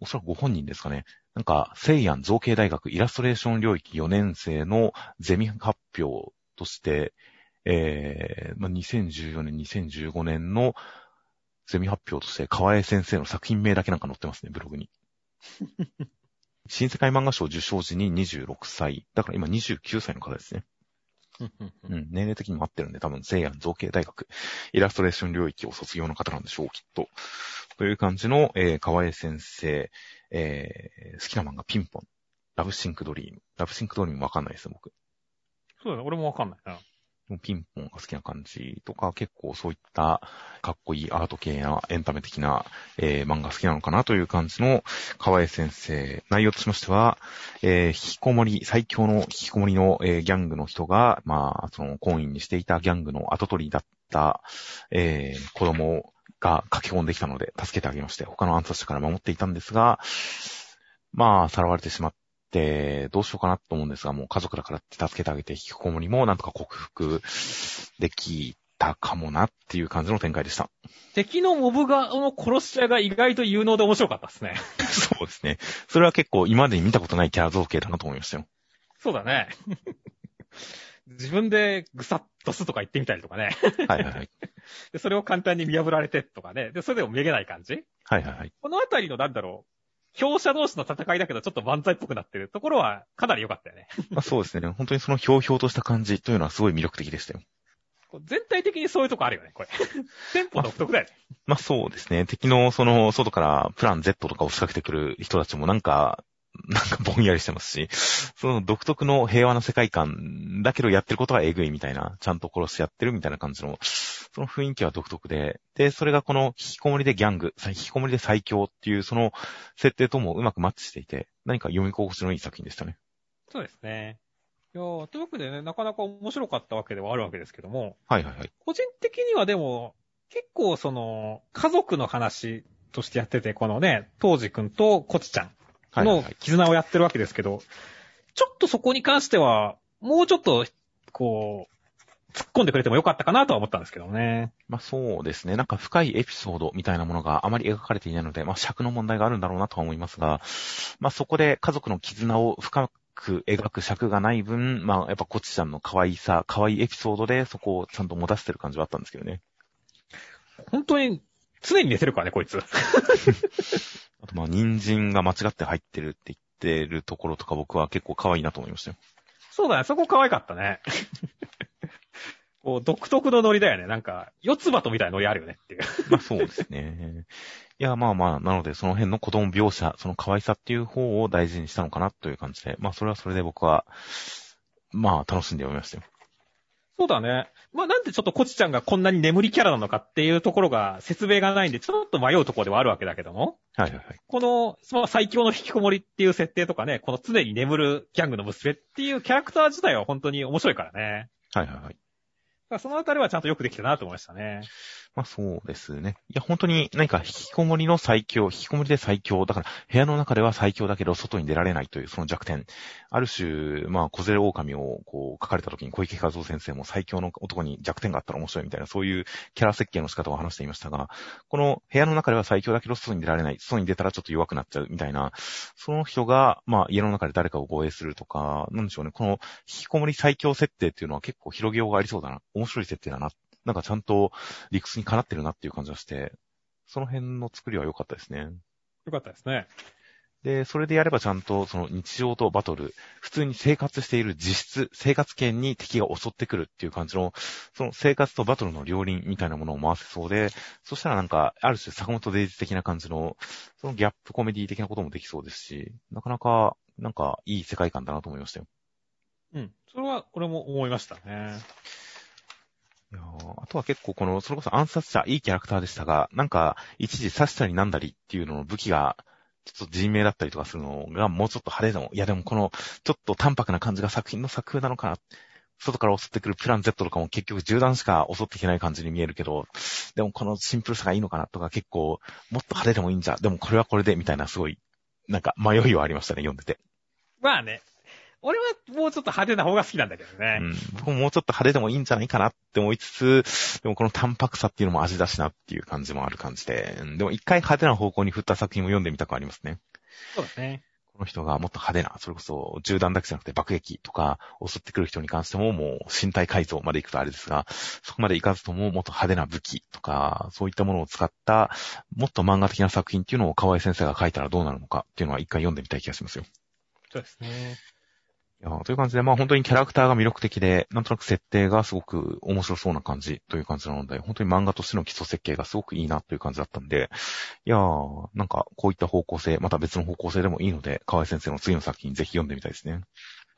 おそらくご本人ですかね。なんか、セイアン造形大学イラストレーション領域4年生のゼミ発表として、えー、まあ、2014年、2015年のゼミ発表として、河江先生の作品名だけなんか載ってますね、ブログに。新世界漫画賞受賞時に26歳。だから今29歳の方ですね。うん、年齢的にも合ってるんで、多分、西安造形大学、イラストレーション領域を卒業の方なんでしょう、きっと。という感じの、えー、河江先生、えー、好きな漫画、ピンポン、ラブシンクドリーム。ラブシンクドリームわかんないですよ、僕。そうだね、俺もわかんないな。ピンポンが好きな感じとか、結構そういったかっこいいアート系なエンタメ的な、えー漫画好きなのかなという感じの河江先生。内容としましては、えー引きこもり、最強の引きこもりの、えーギャングの人が、まあ、その、婚姻にしていたギャングの後取りだった、えー子供が駆け込んできたので助けてあげまして、他の暗殺者から守っていたんですが、まあ、さらわれてしまって、どうしようかなと思うんですが、もう家族だからって助けてあげて、引きこもりもなんとか克服できたかもなっていう感じの展開でした。敵のモブが、の殺し屋が意外と有能で面白かったですね。そうですね。それは結構今までに見たことないキャラ造形だなと思いましたよ。そうだね。自分でぐさっとすとか言ってみたりとかね。はいはいはい。で、それを簡単に見破られてとかね。で、それでもめげない感じはいはいはい。このあたりのなんだろう。強者同士の戦いだけどちょっと万歳っぽくなってるところはかなり良かったよね。まあ、そうですね。本当にそのひょうひょうとした感じというのはすごい魅力的でしたよ。全体的にそういうとこあるよね、これ。テンポ独特だよね。まあそうですね。敵のその外からプラン Z とかを仕掛けてくる人たちもなんか、なんかぼんやりしてますし、その独特の平和な世界観だけどやってることはえぐいみたいな、ちゃんと殺してやってるみたいな感じの、その雰囲気は独特で、で、それがこの引きこもりでギャング、引きこもりで最強っていうその設定ともうまくマッチしていて、何か読み心地のいい作品でしたね。そうですね。いやーというわけでね、なかなか面白かったわけではあるわけですけども、はいはいはい。個人的にはでも、結構その、家族の話としてやってて、このね、当時くんとコチちゃんのはいはいはい。絆をやってるわけですけど、ちょっとそこに関しては、もうちょっと、こう、突っ込んでくれてもよかったかなとは思ったんですけどね。まあそうですね。なんか深いエピソードみたいなものがあまり描かれていないので、まあ尺の問題があるんだろうなとは思いますが、まあそこで家族の絆を深く描く尺がない分、まあやっぱコチちゃんの可愛さ、可愛いエピソードでそこをちゃんと持たせてる感じはあったんですけどね。本当に、常に寝てるからね、こいつ。あとまあ、人参が間違って入ってるって言ってるところとか僕は結構可愛いなと思いましたよ。そうだね、そこ可愛かったね。こう、独特のノリだよね。なんか、四つ葉とみたいなノリあるよねっていう。まあそうですね。いや、まあまあ、なのでその辺の子供描写、その可愛さっていう方を大事にしたのかなという感じで、まあそれはそれで僕は、まあ楽しんで読みましたよ。そうだね。まあなんでちょっとコチちゃんがこんなに眠りキャラなのかっていうところが説明がないんで、ちょっと迷うところではあるわけだけども。はいはいはい。この、まあ最強の引きこもりっていう設定とかね、この常に眠るギャングの娘っていうキャラクター自体は本当に面白いからね。はいはいはい。そのあたりはちゃんとよくできたなと思いましたね。まあそうですね。いや本当に何か引きこもりの最強、引きこもりで最強。だから部屋の中では最強だけど外に出られないというその弱点。ある種、まあ小連れ狼をこう書かれた時に小池和夫先生も最強の男に弱点があったら面白いみたいなそういうキャラ設計の仕方を話していましたが、この部屋の中では最強だけど外に出られない。外に出たらちょっと弱くなっちゃうみたいな、その人がまあ家の中で誰かを護衛するとか、なんでしょうね。この引きこもり最強設定っていうのは結構広げようがありそうだな。面白い設定だななんかちゃんと理屈にかなってるなっていう感じがして、その辺の作りは良かったですね。良かったですね。で、それでやればちゃんとその日常とバトル、普通に生活している実質、生活圏に敵が襲ってくるっていう感じの、その生活とバトルの両輪みたいなものを回せそうで、そしたらなんか、ある種坂本デイズ的な感じの、そのギャップコメディ的なこともできそうですし、なかなか、なんかいい世界観だなと思いましたよ。うん。それは俺も思いましたね。いやあとは結構この、それこそ暗殺者、いいキャラクターでしたが、なんか、一時刺したりなんだりっていうのの武器が、ちょっと人命だったりとかするのがもうちょっと派手でも、いやでもこの、ちょっと淡白な感じが作品の作風なのかな。外から襲ってくるプラン Z とかも結局銃弾しか襲ってきてない感じに見えるけど、でもこのシンプルさがいいのかなとか結構、もっと派手でもいいんじゃ、でもこれはこれでみたいなすごい、なんか迷いはありましたね、読んでて。まあね、俺はもうちょっと派手な方が好きなんだけどね。うん。僕ももうちょっと派手でもいいんじゃないかなって思いつつ、でもこの淡白さっていうのも味だしなっていう感じもある感じで、でも一回派手な方向に振った作品を読んでみたくありますね。そうですね。この人がもっと派手な、それこそ銃弾だけじゃなくて爆撃とか襲ってくる人に関してももう身体改造まで行くとあれですが、そこまで行かずとももっと派手な武器とか、そういったものを使ったもっと漫画的な作品っていうのを河合先生が書いたらどうなるのかっていうのは一回読んでみたい気がしますよ。そうですね。いやという感じで、まあ本当にキャラクターが魅力的で、なんとなく設定がすごく面白そうな感じという感じなので、本当に漫画としての基礎設計がすごくいいなという感じだったんで、いやー、なんかこういった方向性、また別の方向性でもいいので、河合先生の次の作品ぜひ読んでみたいですね。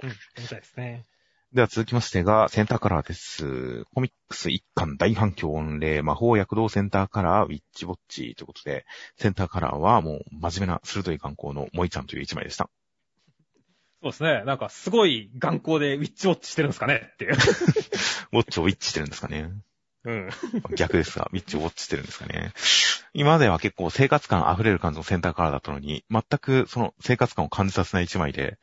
うん、読みたいですね。では続きましてが、センターカラーです。コミックス一巻大反響御礼、魔法躍動センターカラー、ウィッチウォッチということで、センターカラーはもう真面目な鋭い眼光の萌ちゃんという一枚でした。そうですね。なんかすごい眼光でウィッチウォッチしてるんですかねっていう。ウォッチをウィッチしてるんですかね。うん。逆ですが、ウィッチをウォッチしてるんですかね。今までは結構生活感溢れる感じのセンターカラーだったのに、全くその生活感を感じさせない一枚で、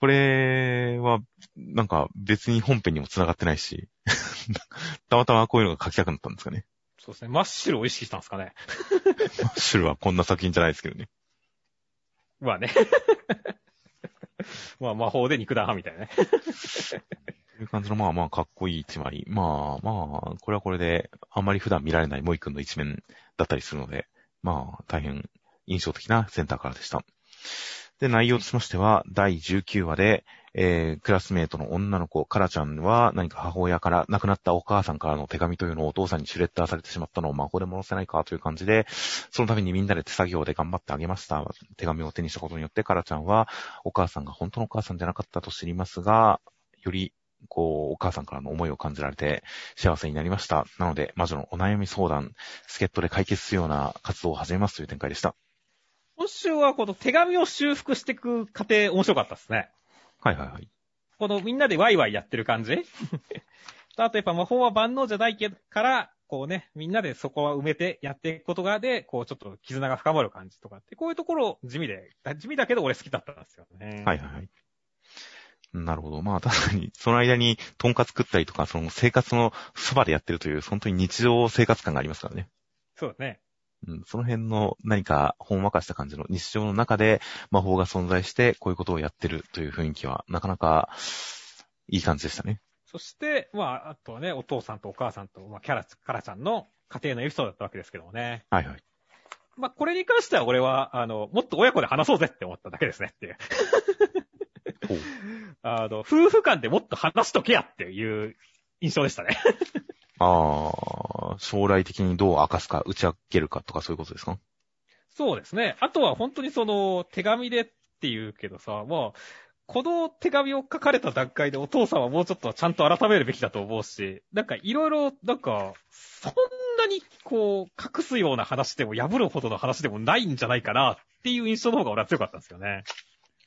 これは、なんか別に本編にも繋がってないし、たまたまこういうのが書きたくなったんですかね。そうですね。マッシュルを意識したんですかね。マッシュルはこんな作品じゃないですけどね。まあね。まあ魔法で肉だみたいなね。と いう感じの、まあまあかっこいい一枚。まあまあ、これはこれで、あんまり普段見られないモイ君の一面だったりするので、まあ大変印象的なセンターからでした。で、内容としましては、第19話で、えー、クラスメイトの女の子、カラちゃんは何か母親から亡くなったお母さんからの手紙というのをお父さんにシュレッダーされてしまったのを魔法で戻せないかという感じで、そのためにみんなで手作業で頑張ってあげました。手紙を手にしたことによって、カラちゃんはお母さんが本当のお母さんじゃなかったと知りますが、よりこう、お母さんからの思いを感じられて幸せになりました。なので、魔女のお悩み相談、助っ人で解決するような活動を始めますという展開でした。今週はこの手紙を修復していく過程面白かったですね。はいはいはい。このみんなでワイワイやってる感じ？あとやっぱ魔法は万能じゃないけど、から、こうね、みんなでそこは埋めてやっていくことがで、こうちょっと絆が深まる感じとかって、こういうところ地味で、地味だけど俺好きだったんですよね。はいはいはい。なるほど。まあ確かに、その間にトンカツ食ったりとか、その生活のそばでやってるという、本当に日常生活感がありますからね。そうですね。うん、その辺の何かほんわかした感じの日常の中で魔法が存在してこういうことをやってるという雰囲気はなかなかいい感じでしたね。そして、まあ、あとはね、お父さんとお母さんと、まあ、キャラ、カラちゃんの家庭のエピソードだったわけですけどもね。はいはい。まあ、これに関しては俺は、あの、もっと親子で話そうぜって思っただけですねっていう。あの、夫婦間でもっと話しとけやっていう印象でしたね。ああ、将来的にどう明かすか、打ち明けるかとかそういうことですか？そうですね。あとは本当にその、手紙でっていうけどさ、まあ、この手紙を書かれた段階でお父さんはもうちょっとちゃんと改めるべきだと思うし、なんかいろいろ、なんか、そんなにこう、隠すような話でも破るほどの話でもないんじゃないかなっていう印象の方が俺は強かったんですよね。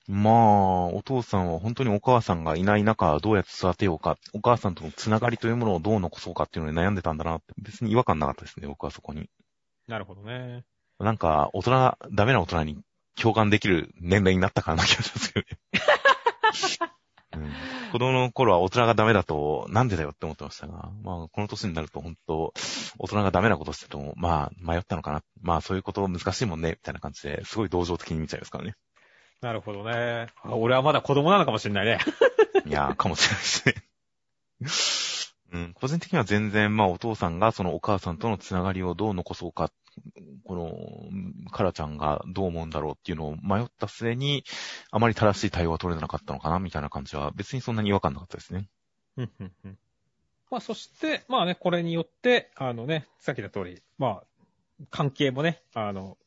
まあ、お父さんは本当にお母さんがいない中、どうやって育てようか、お母さんとのつながりというものをどう残そうかっていうのに悩んでたんだなって、別に違和感なかったですね、僕はそこに。なるほどね。なんか、大人、ダメな大人に共感できる年齢になったかな気がしますけどね。うん、子供の頃は大人がダメだと、なんでだよって思ってましたが、まあ、この年になると本当、大人がダメなことしてても、まあ、迷ったのかな。まあ、そういうこと難しいもんね、みたいな感じで、すごい同情的に見ちゃいますからね。なるほどね。あ俺はまだ子供なのかもしれないね。いやー、かもしれないですね。うん、個人的には全然、まあ、お父さんがそのお母さんとのつながりをどう残そうか、この、カラちゃんがどう思うんだろうっていうのを迷った末に、あまり正しい対応は取れなかったのかな、みたいな感じは、別にそんなに違和感なかったですね。うんうんうんまあ、そして、まあね、これによって、あのね、さっき言った通り、まあ、関係もね、あの、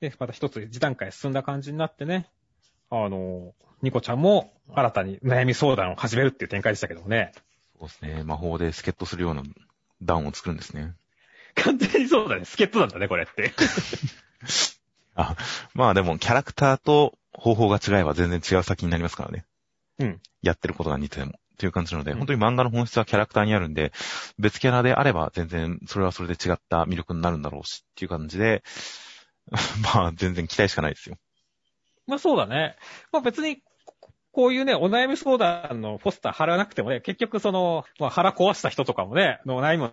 で、また一つ一段階進んだ感じになってね、あの、ニコちゃんも新たに悩み相談を始めるっていう展開でしたけどもね。そうですね。魔法で助っ人するような段を作るんですね。完全にそうだね。助っ人なんだね、これって。あ、まあでも、キャラクターと方法が違えば全然違う先になりますからね。うん。やってることが似てても。っていう感じなので、うん本当に漫画の本質はキャラクターにあるんで、別キャラであれば全然それはそれで違った魅力になるんだろうしっていう感じで、まあ全然期待しかないですよ。まあそうだね。まあ別に、こういうね、お悩み相談のポスター貼らなくてもね、結局その、まあ腹壊した人とかもね、のお悩みも、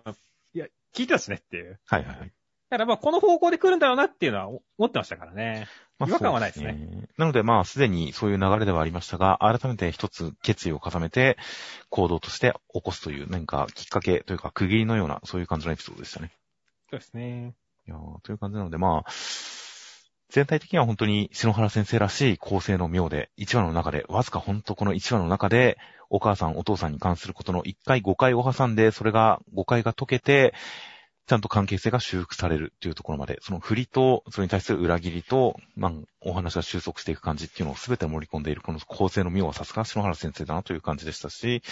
いや、聞いてたしねっていう。はいはいはい。だからまあこの方向で来るんだろうなっていうのは思ってましたからね。まあ違和感はないですねそうねなのでまあすでにそういう流れではありましたが、改めて一つ決意を固めて行動として起こすという何かきっかけというか区切りのようなそういう感じのエピソードでしたね。そうですね。いやという感じなのでまあ、全体的には本当に篠原先生らしい構成の妙で、1話の中で、わずか本当この1話の中で、お母さんお父さんに関することの1回誤解を挟んで、それが誤解が解けて、ちゃんと関係性が修復されるっていうところまで、その振りと、それに対する裏切りと、まあ、お話が収束していく感じっていうのを全て盛り込んでいる、この構成の妙はさすが篠原先生だなという感じでしたし、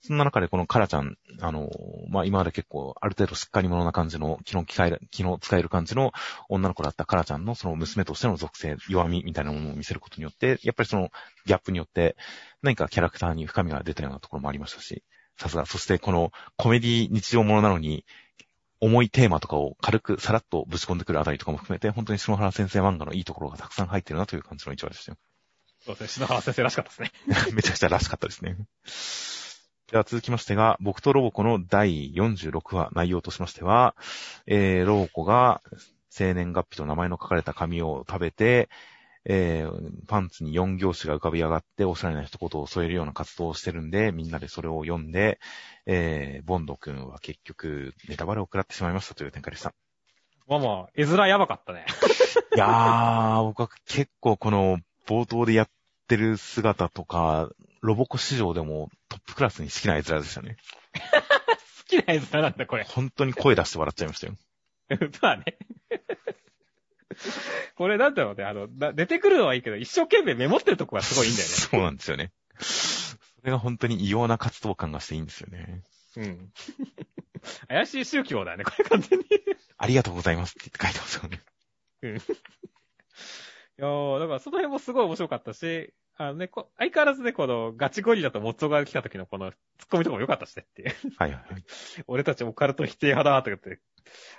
そんな中でこのカラちゃん、あの、まあ、今まで結構ある程度しっかり者な感じの、気の使える、気の使える感じの女の子だったカラちゃんのその娘としての属性、弱みみたいなものを見せることによって、やっぱりそのギャップによって何かキャラクターに深みが出たようなところもありましたし、さすが、そしてこのコメディ日常ものなのに、重いテーマとかを軽くさらっとぶち込んでくるあたりとかも含めて、本当に篠原先生漫画のいいところがたくさん入ってるなという感じの一話でしたよ。そうですね。篠原先生らしかったですね。めちゃくちゃらしかったですね。では続きましてが、僕とロボコの第46話内容としましては、えー、ロボコが生年月日と名前の書かれた紙を食べて、えー、パンツに4行詞が浮かび上がって、おしゃれな一言を添えるような活動をしてるんで、みんなでそれを読んで、えー、ボンド君は結局、ネタバレを食らってしまいましたという展開でした。まあまあ、絵面やばかったね。いやー、僕は結構この冒頭でやってる姿とか、ロボコ市場でもトップクラスに好きな絵面でしたね。好きな絵面なんだ、これ。本当に声出して笑っちゃいましたよ。まあね。これなんだろうね、あの、だ出てくるのはいいけど、一生懸命メモってるとこがすごいいいんだよね。そうなんですよね。それが本当に異様な活動感がしていいんですよね。うん。怪しい宗教だよね、これ完全に。いありがとうございますって書いてますよね。やー、だからその辺もすごい面白かったし、あのね、こ相変わらずね、このガチゴリラとモッツォが来た時のこのツッコミとかも良かったしねっていう。はいはいはい。俺たちオカルト否定派だとか言って、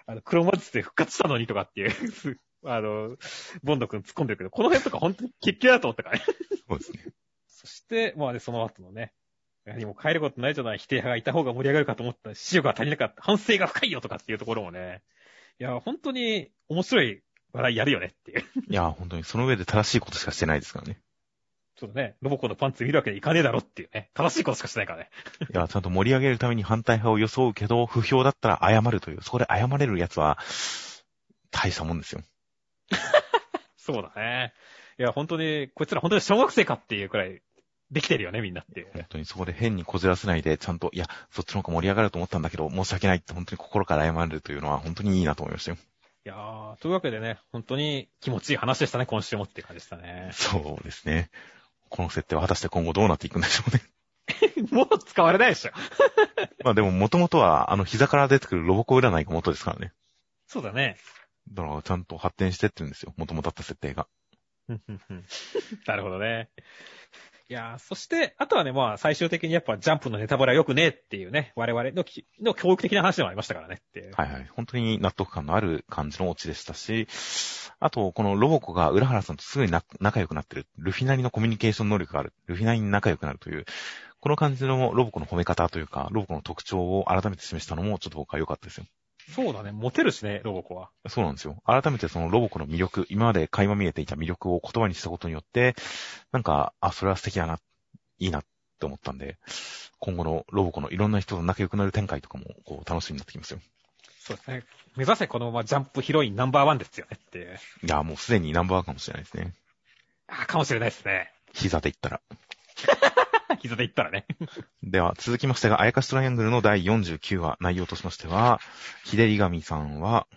あの、黒魔術で復活したのにとかっていう、あの、ボンド君突っ込んでるけど、この辺とか本当に結局だと思ったからね。そうですね。そして、まあね、その後のね、何も変えることないじゃない否定派がいた方が盛り上がるかと思ったら、視力が足りなかった。反省が深いよとかっていうところもね、いや、本当に面白い笑いやるよねっていう。いや、本当にその上で正しいことしかしてないですからね。そうだね。ロボコのパンツ見るわけにいかねえだろっていうね。正しいことしかしてないからね。いや、ちゃんと盛り上げるために反対派を装うけど、不評だったら謝るという、そこで謝れるやつは、大したもんですよ。そうだね。いや、本当に、こいつら本当に小学生かっていうくらい、できてるよね、みんなっていう。本当にそこで変にこじらせないで、ちゃんと、いや、そっちの方が盛り上がると思ったんだけど、申し訳ないって本当に心から謝るというのは本当にいいなと思いましたよ。いやー、というわけでね、本当に気持ちいい話でしたね、今週もっていう感じでしたね。そうですね。この設定は果たして今後どうなっていくんでしょうね。もう使われないでしょ。まあでも元々は、あの膝から出てくるロボコ占いが元ですからね。そうだね。だからちゃんと発展してってるんですよ。元々あった設定が。なるほどね。いやー、そして、あとはね、まあ、最終的にやっぱジャンプのネタバレは良くねえっていうね、我々のきの教育的な話でもありましたからねっていう。はいはい。本当に納得感のある感じのオチでしたし、あと、このロボコが浦原さんとすぐにな仲良くなってる。ルフィなりのコミュニケーション能力がある。ルフィなりに仲良くなるという、この感じのロボコの褒め方というか、ロボコの特徴を改めて示したのもちょっと僕は良かったですよ。そうだね、モテるしね、ロボコは。そうなんですよ。改めてそのロボコの魅力、今まで垣間見えていた魅力を言葉にしたことによって、なんか、あ、それは素敵だな、いいなって思ったんで、今後のロボコのいろんな人と仲良くなる展開とかも、こう、楽しみになってきますよ。そうですね。目指せこのままジャンプヒロインナンバーワンですよねっていう。いや、もうすでにナンバーワンかもしれないですね。あかもしれないですね。膝で言ったら。膝で言ったらね。では、続きましてが、あやかしトライアングルの第49話、内容としましては、ひでりがみさんは、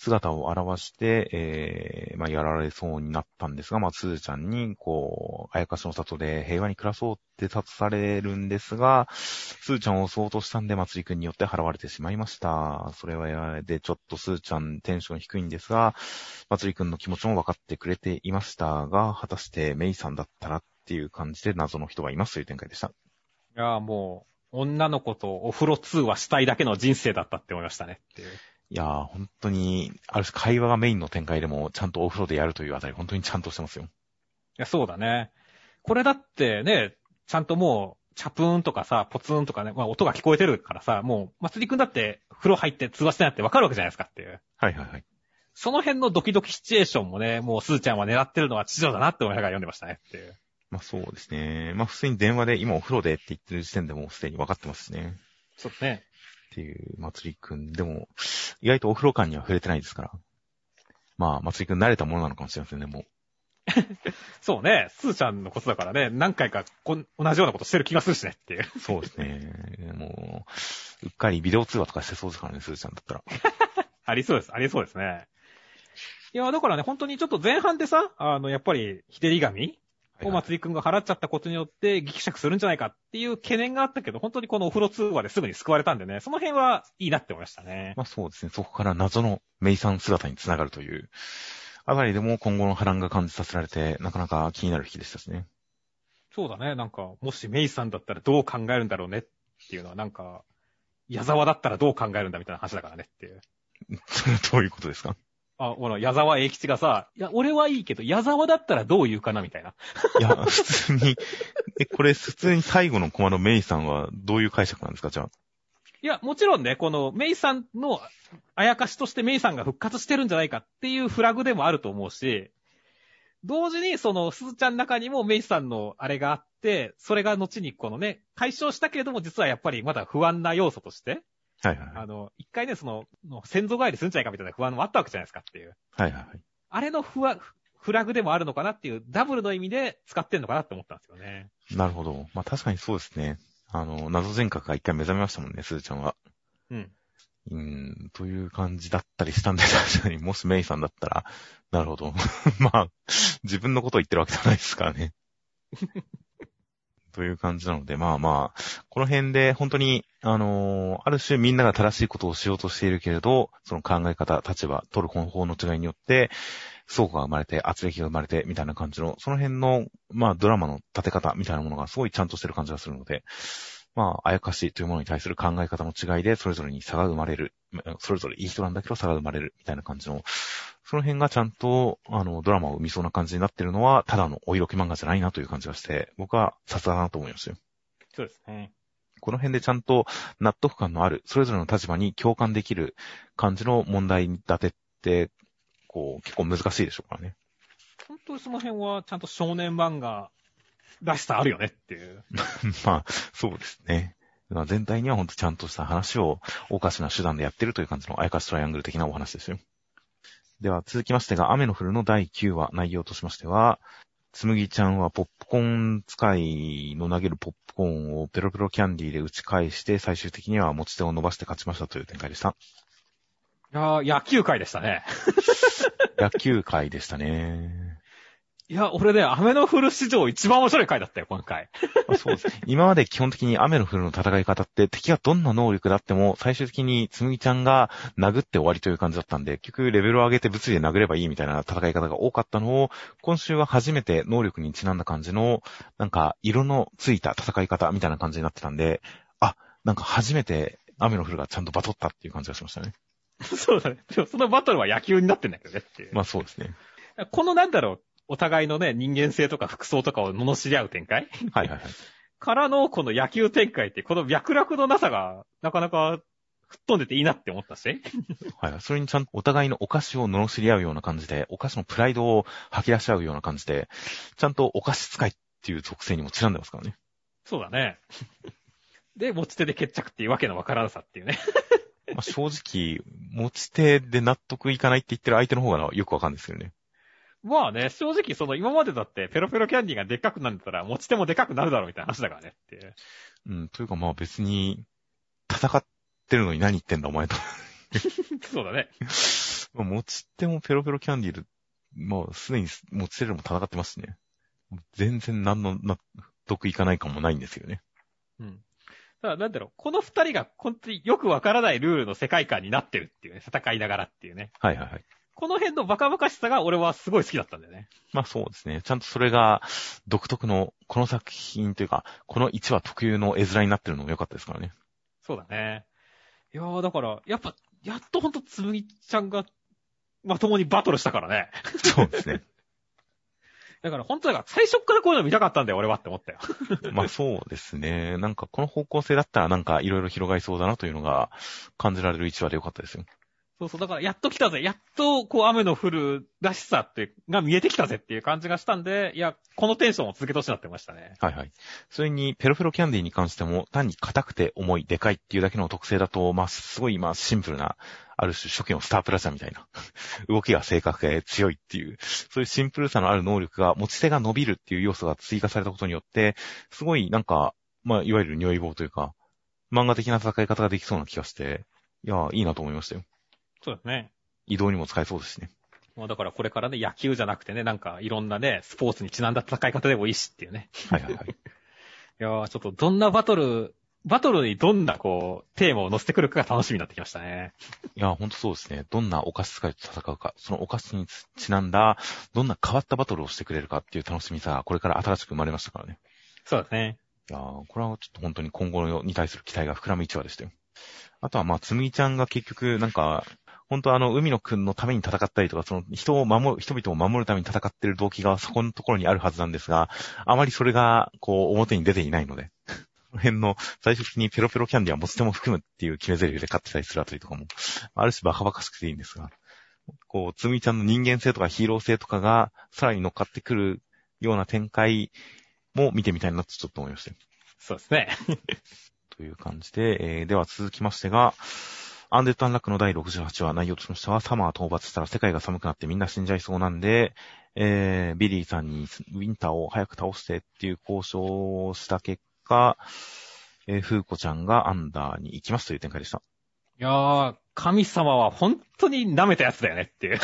姿を現して、えー、まあ、やられそうになったんですが、まあ、すずちゃんに、こう、あやかしの里で平和に暮らそうって立されるんですが、すずちゃんを襲おうとしたんで、まつりくんによって払われてしまいました。それは、で、ちょっとすずちゃんテンション低いんですが、まつりくんの気持ちも分かってくれていましたが、果たしてメイさんだったらっていう感じで謎の人がいますという展開でした。いやーもう、女の子とお風呂通話したいだけの人生だったって思いましたねっていう。いやー、本当に、ある種会話がメインの展開でも、ちゃんとお風呂でやるというあたり、本当にちゃんとしてますよ。いや、そうだね。これだってね、ちゃんともう、チャプーンとかさ、ポツンとかね、まあ音が聞こえてるからさ、もう、まつりくんだって風呂入って通話してないってわかるわけじゃないですかっていう。はいはいはい。その辺のドキドキシチュエーションもね、もうすずちゃんは狙ってるのは地上だなって思いながら読んでましたねっていう。まあそうですね。まあ普通に電話で今お風呂でって言ってる時点でもうすでに分かってますしね。そうですね。っていう、まつりくん。でも、意外とお風呂感には触れてないですから。まあ、まつりくん慣れたものなのかもしれませんね、もう。そうね、すずちゃんのことだからね、何回かこん同じようなことしてる気がするしねっていう。そうですね。もう、うっかりビデオ通話とかしてそうですからね、すずちゃんだったら。ありそうです、ありそうですね。いや、だからね、本当にちょっと前半でさ、あの、やっぱり、ひでり紙をまつりくんが払っちゃったことによって、ギクシャクするんじゃないかっていう懸念があったけど、本当にこのお風呂通話ですぐに救われたんでね、その辺はいいなって思いましたね。まあそうですね。そこから謎のメイさん姿につながるという、あたりでも今後の波乱が感じさせられて、なかなか気になる日でしたしね。そうだね、なんか、もしメイさんだったらどう考えるんだろうねっていうのは、なんか、矢沢だったらどう考えるんだみたいな話だからねっていう。それはどういうことですか？あ、ほら、矢沢永吉がさ、いや、俺はいいけど、矢沢だったらどう言うかなみたいな。いや、普通に、え、これ普通に最後のコマのメイさんはどういう解釈なんですかじゃあ？いや、もちろんね、このメイさんのあやかしとしてメイさんが復活してるんじゃないかっていうフラグでもあると思うし、同時にそのすずちゃんの中にもメイさんのあれがあって、それが後にこのね、解消したけれども実はやっぱりまだ不安な要素として、はいはいはい。あの、一回ね、その、の先祖返りするんじゃないかみたいな不安もあったわけじゃないですかっていう。はいはいはい。あれのフワフラグでもあるのかなっていう、ダブルの意味で使ってんのかなって思ったんですよね。なるほど。まあ確かにそうですね。あの、謎人格が一回目覚めましたもんね、すずちゃんは。うん。うーん、という感じだったりしたんで、確かに、もしメイさんだったら、なるほど。まあ、自分のことを言ってるわけじゃないですからね。という感じなので、まあまあ、この辺で本当に、あのーある種みんなが正しいことをしようとしているけれど、その考え方、立場、取る方法の違いによって、相互が生まれて、圧力が生まれて、みたいな感じの、その辺の、まあドラマの立て方みたいなものがすごいちゃんとしてる感じがするので、まあ、あやかしというものに対する考え方の違いで、それぞれに差が生まれる。それぞれいい人なんだけど差が生まれる。みたいな感じの、その辺がちゃんと、あの、ドラマを生みそうな感じになってるのは、ただのお色気漫画じゃないなという感じがして、僕はさすがだなと思いましたよ。そうですね。この辺でちゃんと納得感のある、それぞれの立場に共感できる感じの問題立てって、こう、結構難しいでしょうからね。本当にその辺はちゃんと少年漫画らしさあるよねっていう。まあ、そうですね。まあ全体にはほんとちゃんとした話をおかしな手段でやってるという感じのあやかしトライアングル的なお話ですよ。では続きましてが、雨の降るの第9話、内容としましては、つむぎちゃんはポップコーン使いの投げるポップコーンをペロペロキャンディーで打ち返して、最終的には持ち手を伸ばして勝ちましたという展開でした。いやー、野球界でしたね。野球界でしたね。いや、俺ね、雨の降る史上一番面白い回だったよ、今回。ま あそうです。今まで基本的に雨の降るの戦い方って敵がどんな能力だっても最終的につむぎちゃんが殴って終わりという感じだったんで、結局レベルを上げて物理で殴ればいいみたいな戦い方が多かったのを、今週は初めて能力にちなんだ感じの、なんか色のついた戦い方みたいな感じになってたんで、あ、なんか初めて雨の降るがちゃんとバトったっていう感じがしましたね。そうだね。でもそのバトルは野球になってんだけどねっていう。まあそうですね。このなんだろう、お互いのね、人間性とか服装とかを罵り合う展開？はいはいはい。からのこの野球展開って、この脈絡のなさが、なかなか吹っ飛んでていいなって思ったし。はいはい。それにちゃんとお互いのお菓子を罵り合うような感じで、お菓子のプライドを吐き出し合うような感じで、ちゃんとお菓子使いっていう属性にもちなんでますからね。そうだね。で、持ち手で決着っていうわけのわからなさっていうね。まあ、正直、持ち手で納得いかないって言ってる相手の方がよくわかんないですけどね。まあね、正直その今までだってペロペロキャンディーがでっかくなってたら持ち手もでかくなるだろうみたいな話だからねっていう。うん、というかまあ別に、戦ってるのに何言ってんだお前と。そうだね。まあ持ち手もペロペロキャンディール、まあすでに持ち手でも戦ってますしね。全然何の納得いかない感もないんですよね。うん。ただなんだろう、この二人が本当によくわからないルールの世界観になってるっていうね、戦いながらっていうね。はいはいはい。この辺のバカバカしさが俺はすごい好きだったんだよね。まあそうですね。ちゃんとそれが独特の、この作品というか、この1話特有の絵面になってるのも良かったですからね。そうだね。いやーだから、やっぱ、やっとほんとつむぎちゃんが、まともにバトルしたからね。そうですね。だから本当だから最初っからこういうの見たかったんだよ、俺はって思ったよ。まあそうですね。なんかこの方向性だったらなんかいろいろ広がりそうだなというのが感じられる1話で良かったですよ。そうそう、だからやっと来たぜ。やっとこう雨の降るらしさって、が見えてきたぜっていう感じがしたんで、いや、このテンションを続けてほしなってましたね。はいはい。それに、ペロペロキャンディに関しても、単に硬くて重い、でかいっていうだけの特性だと、まあ、すごい、まあ、シンプルな、ある種初期のスタープラチャみたいな、動きが正確で強いっていう、そういうシンプルさのある能力が、持ち手が伸びるっていう要素が追加されたことによって、すごい、なんか、まあ、いわゆる如意棒というか、漫画的な戦い方ができそうな気がして、いや、いいなと思いましたよ。そうですね。移動にも使えそうですしね。まあだからこれからね、野球じゃなくてね、なんかいろんなね、スポーツにちなんだ戦い方でもいいしっていうね。はいはいはい。いやー、ちょっとどんなバトル、バトルにどんなこう、テーマを乗せてくるかが楽しみになってきましたね。いや、ほんとそうですね。どんなお菓子使いと戦うか、そのお菓子にちなんだ、どんな変わったバトルをしてくれるかっていう楽しみさが、これから新しく生まれましたからね。そうですね。いやーこれはちょっと本当に今後に対する期待が膨らむ一話でしたよ。あとはまあ、つむぎちゃんが結局、なんか、本当あの、海野くんのために戦ったりとか、その人を守る、人々を守るために戦ってる動機がそこのところにあるはずなんですが、あまりそれが、こう、表に出ていないので、この辺の最終的にペロペロキャンディは持ち手も含むっていう決め台詞で勝ってたりするあたりとかも、ある種バカバカしくていいんですが、こう、つむぎちゃんの人間性とかヒーロー性とかが、さらに乗っかってくるような展開も見てみたいなとちょっと思いましたよ。そうですね。という感じで、えー、では続きましてが、アンデッド・アンラックの第68話、内容としましては、サマー討伐したら世界が寒くなってみんな死んじゃいそうなんで、えー、ビリーさんにウィンターを早く倒してっていう交渉をした結果、えー、フーコちゃんがアンダーに行きますという展開でした。いやー、神様は本当に舐めたやつだよねっていう。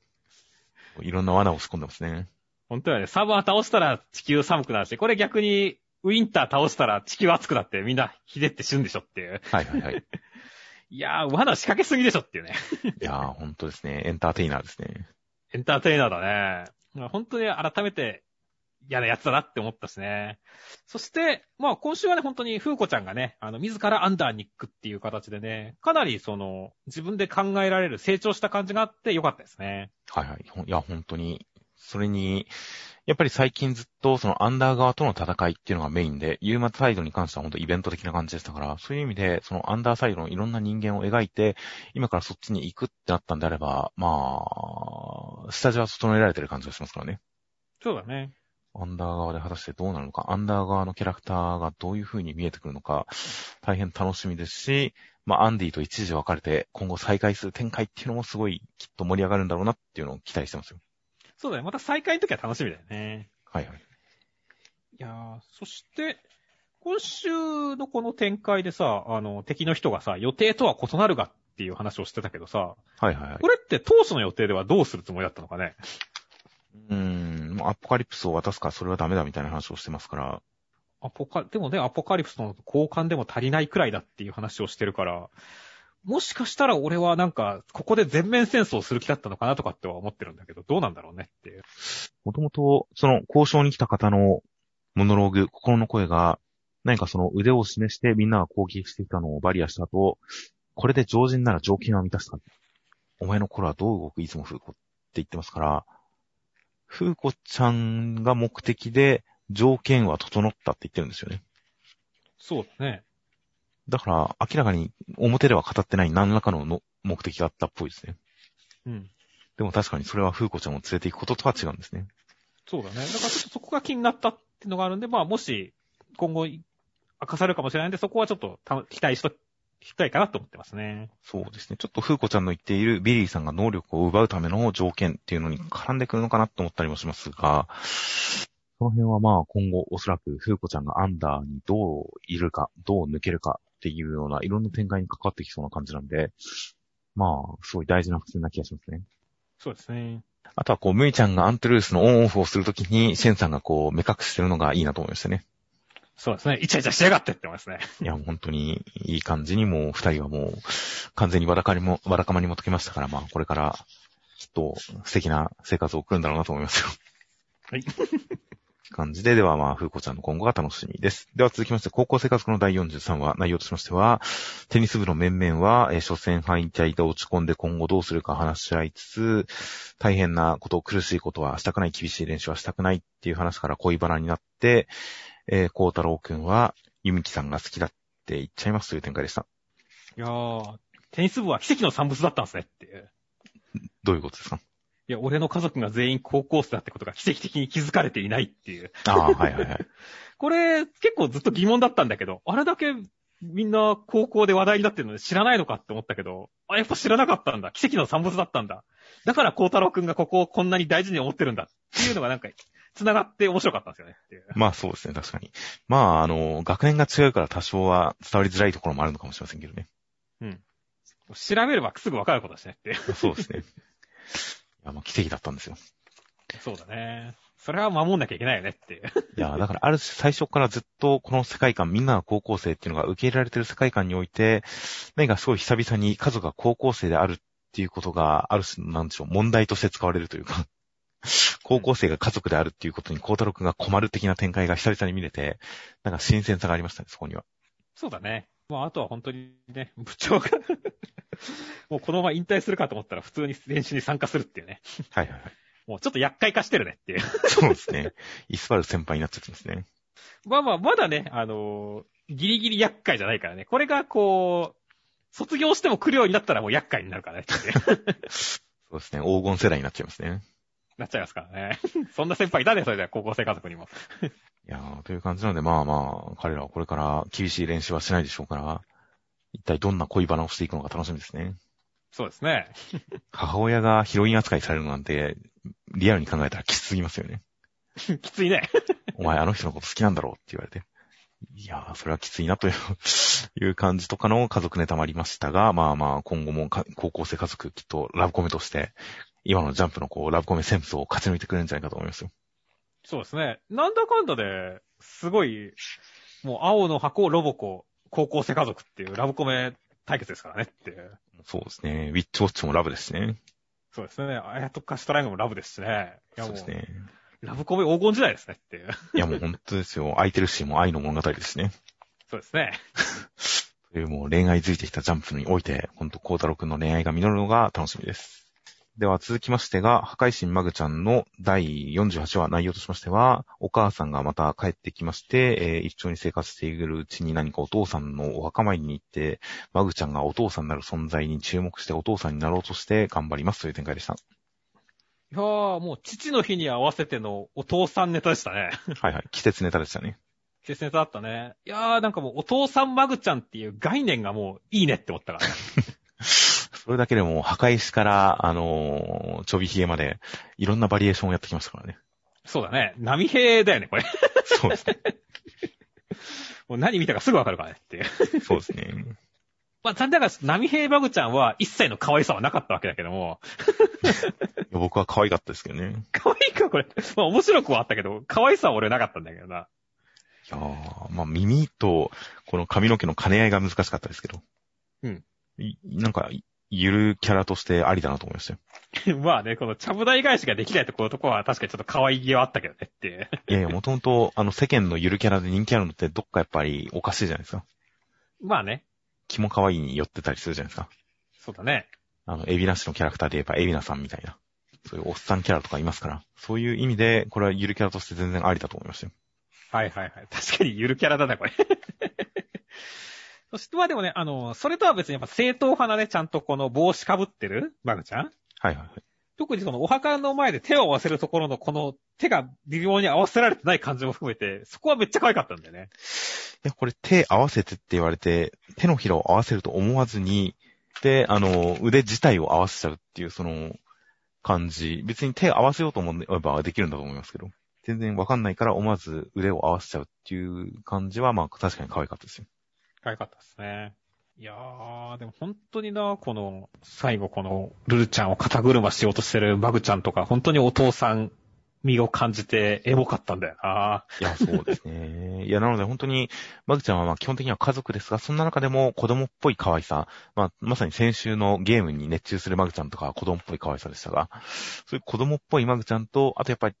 いろんな罠を仕込んでますね。本当だよね。サバー倒したら地球寒くなるし、これ逆にウィンター倒したら地球暑くなってみんなひでって死ぬんでしょっていう。はいはいはい。いやー、罠仕掛けすぎでしょっていうね。いやー、本当ですね。エンターテイナーですね。エンターテイナーだね。まあ本当に改めて嫌なやつだなって思ったしね。そして、まあ今週はね、本当に風子ちゃんがね、あの、自らアンダーに行くっていう形でね、かなりその、自分で考えられる成長した感じがあってよかったですね。はいはい。ほんいや、本当に、それに、やっぱり最近ずっとそのアンダー側との戦いっていうのがメインで、ユーマサイドに関しては本当イベント的な感じでしたから、そういう意味で、そのアンダーサイドのいろんな人間を描いて、今からそっちに行くってなったんであれば、まあ、下地は整えられてる感じがしますからね。そうだね。アンダー側で果たしてどうなるのか、アンダー側のキャラクターがどういう風に見えてくるのか、大変楽しみですし、まあ、アンディと一時分かれて今後再開する展開っていうのもすごいきっと盛り上がるんだろうなっていうのを期待してますよ。そうだね。また再開の時は楽しみだよね。はいはい。いやー、そして、今週のこの展開でさ、あの、敵の人がさ、予定とは異なるがっていう話をしてたけどさ、はいはいはいこ。れって当初の予定ではどうするつもりだったのかね？うーん、もうアポカリプスを渡すからそれはダメだみたいな話をしてますから、アポカ、でもね、アポカリプスの交換でも足りないくらいだっていう話をしてるから、もしかしたら俺はなんか、ここで全面戦争する気だったのかなとかっては思ってるんだけど、どうなんだろうねっていう。もともと、その交渉に来た方のモノローグ、心の声が、何かその腕を示してみんなが攻撃してきたのをバリアした後、これで常人なら条件は満たすか。お前の頃はどう動く？いつも風子って言ってますから、風子ちゃんが目的で条件は整ったって言ってるんですよね。そうだね。だから、明らかに表では語ってない何らかのの目的があったっぽいですね。うん。でも確かにそれは風子ちゃんを連れて行くこととは違うんですね。そうだね。だからちょっとそこが気になったっていうのがあるんで、まあもし今後明かされるかもしれないんで、そこはちょっとた期待しときたいかなと思ってますね。そうですね。ちょっと風子ちゃんの言っているビリーさんが能力を奪うための条件っていうのに絡んでくるのかなと思ったりもしますが、その辺はまあ今後おそらく風子ちゃんがアンダーにどういるか、どう抜けるかっていうようないろんな展開に関わってきそうな感じなんで、まあ、すごい大事な伏線な気がしますね。そうですね。あとはこう、ムイちゃんがアントゥルースのオンオフをするときに、シェンさんがこう、目隠してるのがいいなと思いましたね。そうですね。イチャイチャしやがってって思いますね。いや、もう本当にいい感じにもう二人はもう完全にわだかりも、わだかまにも解けましたから、まあこれからきっと素敵な生活を送るんだろうなと思いますよ。はい。感じで、ではまあ、風子ちゃんの今後が楽しみです。では続きまして、高校生活の第43話、内容としましては、テニス部の面々は、えー初戦敗退で落ち込んで今後どうするか話し合いつつ、大変なこと、苦しいことはしたくない、厳しい練習はしたくないっていう話から恋バナになって、えー、孝太郎くんは、ゆみきさんが好きだって言っちゃいますという展開でした。いやー、テニス部は奇跡の産物だったんですねっていう。どういうことですか？いや、俺の家族が全員高校生だってことが奇跡的に気づかれていないっていう。ああ、はいはいはい。これ、結構ずっと疑問だったんだけど、あれだけみんな高校で話題になってるので知らないのかって思ったけど、あ、やっぱ知らなかったんだ。奇跡の産物だったんだ。だから孝太郎くんがここをこんなに大事に思ってるんだっていうのがなんか、繋がって面白かったんですよね。まあそうですね、確かに。まあ、あの、学年が違うから多少は伝わりづらいところもあるのかもしれませんけどね。調べればすぐわかることですねって。そうですね。いや、まあ奇跡だったんですよ。そうだね。それは守んなきゃいけないよねっていう。いや、だからある種最初からずっとこの世界観、みんなが高校生っていうのが受け入れられてる世界観において、何かすごい久々に家族が高校生であるっていうことが、ある種、なんでしょう、問題として使われるというか、高校生が家族であるっていうことに孝太郎くんが困る的な展開が久々に見れて、なんか新鮮さがありましたね、そこには。そうだね。まあ、あとは本当にね、部長が もうこのまま引退するかと思ったら普通に練習に参加するっていうね。はいはいはい。もうちょっと厄介化してるねっていう。そうですね。イスバル先輩になっちゃってますね。まあまあ、まだね、あのーギリギリ厄介じゃないからね。これがこう、卒業しても来るようになったらもう厄介になるからね そうですね。黄金世代になっちゃいますね。なっちゃいますからね。そんな先輩いたね、それでは高校生家族にも。いやー、という感じなので、まあまあ、彼らはこれから厳しい練習はしないでしょうから、一体どんな恋バナをしていくのか楽しみですね。そうですね。母親がヒロイン扱いされるなんて、リアルに考えたらきつすぎますよね。きついね。お前あの人のこと好きなんだろうって言われて。いやー、それはきついなといういう感じとかの家族ネタもありましたが、まあまあ、今後もか高校生家族きっとラブコメとして、今のジャンプのこう、ラブコメ戦争を勝ち抜いてくれるんじゃないかと思いますよ。そうですね。なんだかんだで、すごい、もう青の箱、ロボコ、高校生家族っていうラブコメ対決ですからねっていう。そうですね。ウィッチウォッチもラブですしね。そうですね。あやとかシトライングもラブですしね。いやもう、そうですね。ラブコメ黄金時代ですねっていう。いやもう本当ですよ。空いてるし、もう愛の物語ですしね。そうですね。というもう恋愛づいてきたジャンプにおいて、ほんと孝太郎くんの恋愛が実るのが楽しみです。では続きましてが、破壊神マグちゃんの第48話内容としましては、お母さんがまた帰ってきまして、えー一緒に生活しているうちに何かお父さんのお墓参りに行って、マグちゃんがお父さんになる存在に注目してお父さんになろうとして頑張りますという展開でした。いいやー、もう父の日に合わせてのお父さんネタでしたね。はいはい。季節ネタでしたね。季節ネタだったね。いやー、なんかもうお父さんマグちゃんっていう概念がもういいねって思ったからね。それだけでも、破壊しから、あのーちょびひげまで、いろんなバリエーションをやってきましたからね。そうだね。波平だよね、これ。そうですね。もう何見たかすぐわかるからねっていう。そうですね。まあ、残念ながら、波平マグちゃんは一切の可愛さはなかったわけだけども、僕は可愛かったですけどね。可愛いか、これ。まあ、面白くはあったけど、可愛さは俺なかったんだけどな。いやーまあ耳と、この髪の毛の兼ね合いが難しかったですけど。うんい。なんか、ゆるキャラとしてありだなと思いましたよ。まあね、このちゃぶ台返しができないところとこは確かにちょっと可愛げはあったけどねっていう。いやいや、もともと、あの、世間のゆるキャラで人気あるのって、どっかやっぱりおかしいじゃないですか。まあね。気も可愛いに寄ってたりするじゃないですか。そうだね。あの、エビナシのキャラクターで言えば、エビナさんみたいな。そういうおっさんキャラとかいますから。そういう意味で、これはゆるキャラとして全然ありだと思いましたよ。はいはいはい。確かにゆるキャラだな、これ。そして、まあでもね、あの、それとは別にやっぱ正統派なね、ちゃんとこの帽子かぶってるマグちゃん？はいはいはい。特にそのお墓の前で手を合わせるところのこの手が微妙に合わせられてない感じも含めて、そこはめっちゃ可愛かったんだよね。いや、これ手合わせてって言われて、手のひらを合わせると思わずに、で、あの、腕自体を合わせちゃうっていう、その、感じ。別に手合わせようと思えばできるんだと思いますけど。全然わかんないから思わず腕を合わせちゃうっていう感じは、まあ確かに可愛かったですよ。かったですね。いやー、でも本当にな、この、最後この、ルルちゃんを肩車しようとしてるマグちゃんとか、本当にお父さん身を感じてエモかったんだよな。いや、そうですね。いや、なので本当に、マグちゃんはまあ基本的には家族ですが、そんな中でも子供っぽい可愛さ、まあ、まさに先週のゲームに熱中するマグちゃんとかは子供っぽい可愛さでしたが、そういう子供っぽいマグちゃんと、あとやっぱり、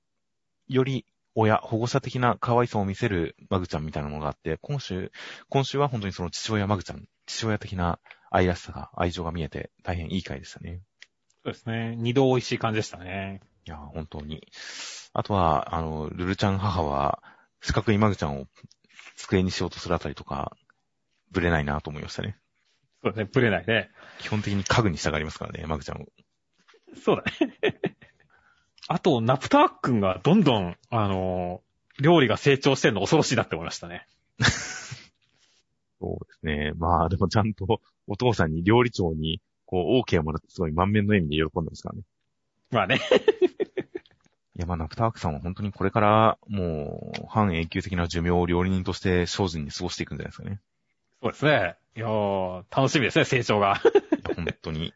より親、保護者的な可愛さを見せるマグちゃんみたいなものがあって、今週、今週は本当にその父親マグちゃん、父親的な愛らしさが、愛情が見えて、大変いい回でしたね。そうですね。二度美味しい感じでしたね。いや、本当に。あとは、あの、ルルちゃん母は、四角いマグちゃんを机にしようとするあたりとか、ぶれないなと思いましたね。そうですね。ぶれないね。基本的に家具に従いますからね、マグちゃんを。そうだね。あと、ナプター君がどんどん、あのー料理が成長してるの恐ろしいなって思いましたね。そうですね。まあ、でもちゃんと、お父さんに料理長に、こう、OK をもらってすごい満面の笑みで喜んでますからね。まあね。いや、まあ、ナプタークさんは本当にこれから、もう、半永久的な寿命を料理人として精進に過ごしていくんじゃないですかね。そうですね。いやー、楽しみですね、成長が。本当に。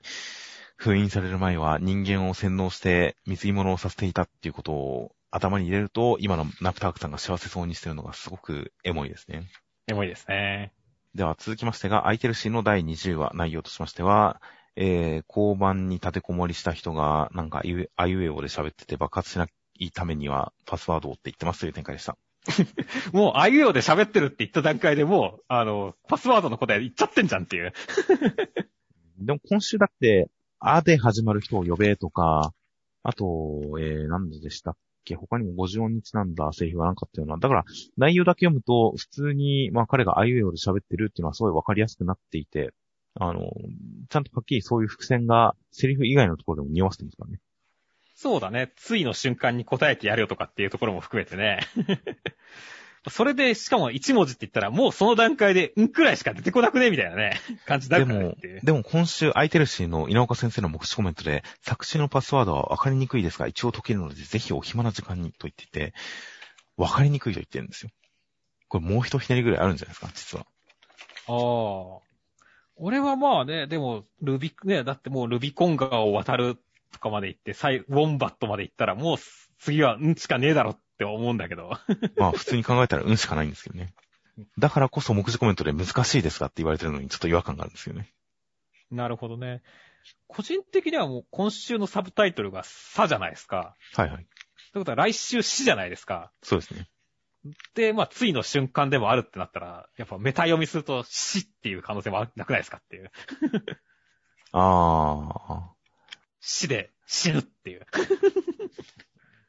封印される前は人間を洗脳して水着物をさせていたっていうことを頭に入れると、今のナプタークさんが幸せそうにしてるのがすごくエモいですね。エモいですね。では続きましてが、空いてるシーンの第20話、内容としましては、えー、交番に立てこもりした人が、なんかあいう、あいうえおで喋ってて爆発しないためには、パスワードをって言ってますという展開でした。もう、あいうえおで喋ってるって言った段階でもう、あの、パスワードの答え言っちゃってんじゃんっていう。でも今週だって、あで始まる人を呼べとか、あと、えー、何でしたっけ？他にも50音にちなんだ製品はなかったような。だから、内容だけ読むと、普通に、まあ彼があいうえおで喋ってるっていうのはすごいわかりやすくなっていて、あの、ちゃんとはっきりそういう伏線が、セリフ以外のところでも匂わせてますからね。そうだね。ついの瞬間に答えてやるよとかっていうところも含めてね。それで、しかも1文字って言ったら、もうその段階で、んくらいしか出てこなくね？みたいなね、感じになでるからねもっていう、。でも今週、空いてるしの稲岡先生の目視コメントで、作詞のパスワードは分かりにくいですが、一応解けるので、ぜひお暇な時間にと言っていて、分かりにくいと言ってるんですよ。これもう一ひねりぐらいあるんじゃないですか、実は。ああ。俺はまあね、でも、ルビ、ね、だってもうルビコン川を渡るとかまで行って、サイ、ウォンバットまで行ったら、もう次はんしかねえだろって思うんだけど。まあ普通に考えたらうんしかないんですけどね。だからこそ目次コメントで難しいですかって言われてるのにちょっと違和感があるんですよね。なるほどね。個人的にはもう今週のサブタイトルがさじゃないですか。はいはい。ということは来週死じゃないですか。そうですね。で、まあ、ついの瞬間でもあるってなったら、やっぱメタ読みすると死っていう可能性もなくないですかっていう。あー。死で死ぬっていう。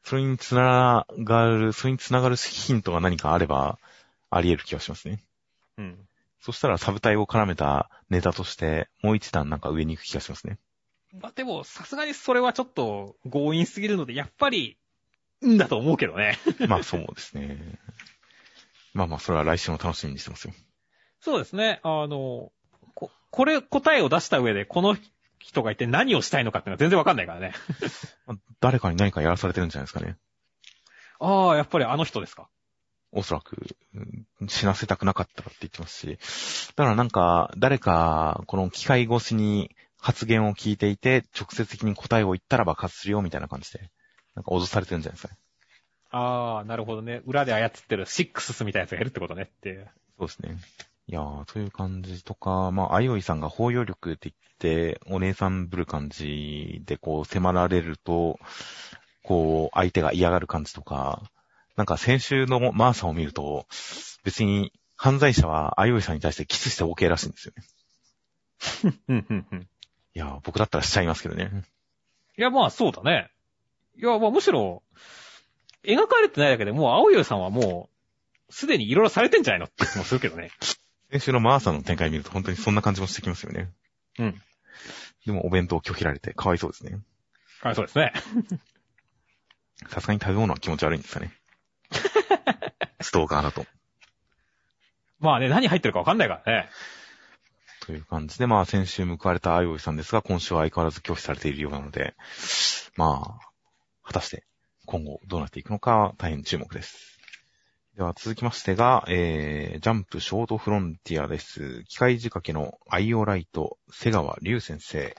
それにつながる、それにつながるヒントが何かあれば、あり得る気がしますね。うん。そしたらサブタイを絡めたネタとして、もう一段なんか上に行く気がしますね。まあ、でも、さすがにそれはちょっと強引すぎるので、やっぱり、んだと思うけどね。まあそうですね。まあまあ、それは来週の楽しみにしてますよ。そうですね。あの、こ、これ答えを出した上で、この人が一体何をしたいのかっていうのは全然わかんないからね。ま あ誰かに何かやらされてるんじゃないですかね。ああ、やっぱりあの人ですか。おそらく、うん死なせたくなかったらって言ってますし。だからなんか、誰か、この機械越しに発言を聞いていて、直接的に答えを言ったら爆発するよみたいな感じで、なんか脅されてるんじゃないですかね。ああ、なるほどね。裏で操ってるシックスみたいなやつがいるってことねっていう。そうですね。いやー、という感じとか、まあ、あいおいさんが包容力って言って、お姉さんぶる感じでこう迫られると、こう、相手が嫌がる感じとか、なんか先週のマーサを見ると、別に犯罪者はあいおいさんに対してキスして OK らしいんですよね。いやー、僕だったらしちゃいますけどね。いや、まあそうだね。いや、まあむしろ、描かれてないだけでもう青湯さんはもう、すでにいろいろされてんじゃないのって気もするけどね。先週のマーサの展開見ると本当にそんな感じもしてきますよね。うん。でもお弁当を拒否られてかわいそうですね。はい、そうですね。さすがに食べ物は気持ち悪いんですかね。ストーカーだと。まあね、何入ってるかわかんないからね。という感じで、まあ先週報われたあいおいさんですが、今週は相変わらず拒否されているようなので、まあ、果たして今後どうなっていくのか大変注目です。では続きましてが、えー、ジャンプショートフロンティアです。機械仕掛けのアイオライト、瀬川隆先生。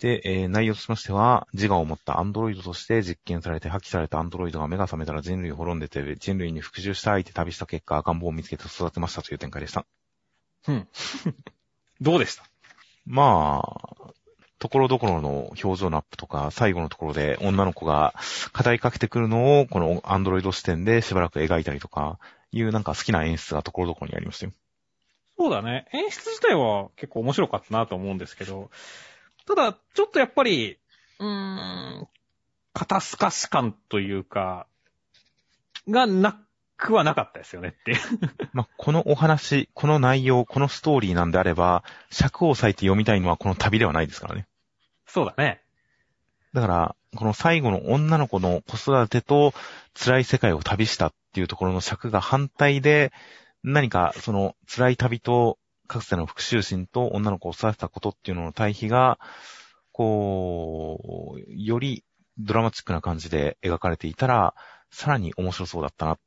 で、えー内容としましては、自我を持ったアンドロイドとして実験されて破棄されたアンドロイドが目が覚めたら人類を滅んでて、人類に復讐したいって旅した結果、赤ん坊を見つけて育てましたという展開でした。うん。どうでした？まあ、ところどころの表情のアップとか、最後のところで女の子が語りかけてくるのを、このアンドロイド視点でしばらく描いたりとか、いうなんか好きな演出がところどころにありましたよ。そうだね。演出自体は結構面白かったなと思うんですけど、ただ、ちょっとやっぱり、うーん、肩透かし感というか、がなくはなかったですよねって。まあ、このお話、この内容、このストーリーなんであれば、尺を割いて読みたいのはこの旅ではないですからね。そうだね。だから、この最後の女の子の子育てと辛い世界を旅したっていうところの尺が反対で、何かその辛い旅とかつての復讐心と女の子を育てたことっていうのの対比が、こう、よりドラマチックな感じで描かれていたら、さらに面白そうだったなっ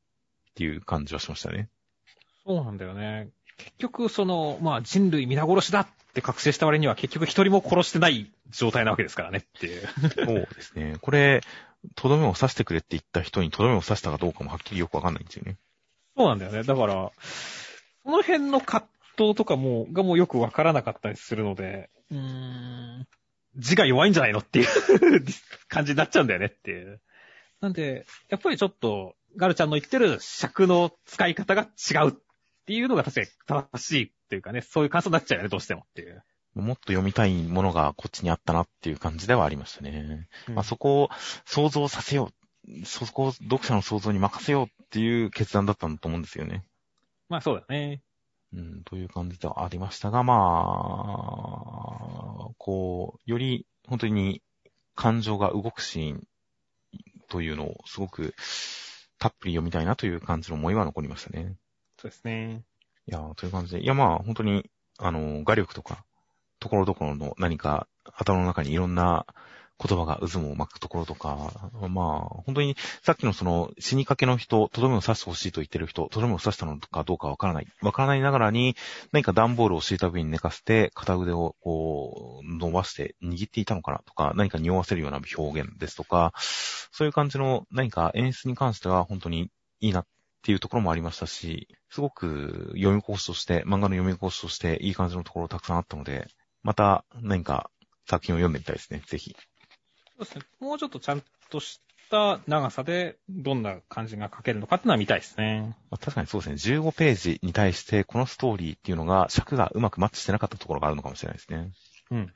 ていう感じはしましたね。そうなんだよね。結局、その、まあ人類皆殺しだって覚醒した割には結局一人も殺してない状態なわけですからねっていう。そうですね。これ、とどめを刺してくれって言った人にとどめを刺したかどうかもはっきりよくわかんないんですよね。そうなんだよね。だから、その辺の葛藤とかも、がもうよくわからなかったりするので、うーん、字が弱いんじゃないのっていう 感じになっちゃうんだよねっていう。なんで、やっぱりちょっと、ガルちゃんの言ってる尺の使い方が違うっていうのが確かに正しいっていうかね、そういう感想になっちゃうよね、どうしてもっていう。もっと読みたいものがこっちにあったなっていう感じではありましたね。うんまあ、そこを想像させよう。そこを読者の想像に任せようっていう決断だったんだと思うんですよね。まあそうだね。うん、という感じではありましたが、まあ、こう、より本当に感情が動くシーンというのをすごくたっぷり読みたいなという感じの思いは残りましたね。そうですね。いやー、という感じで。いや、まあ、本当に、あの、画力とか、ところどころの何か、頭の中にいろんな言葉が渦も巻くところとか、まあ、本当に、さっきのその、死にかけの人、とどめを刺してほしいと言ってる人、とどめを刺したのかどうかわからない。わからないながらに、何か段ボールを敷いた上に寝かせて、片腕をこう、伸ばして握っていたのかなとか、何か匂わせるような表現ですとか、そういう感じの何か演出に関しては本当にいいなっていうところもありましたし、すごく読み講師として、漫画の読み講師としていい感じのところたくさんあったので、また何か作品を読んでみたいですね、ぜひ。そうですね。もうちょっとちゃんとした長さで、どんな感じが書けるのかっていうのは見たいですね。まあ確かにそうですね、15ページに対してこのストーリーっていうのが尺がうまくマッチしてなかったところがあるのかもしれないですね。うん。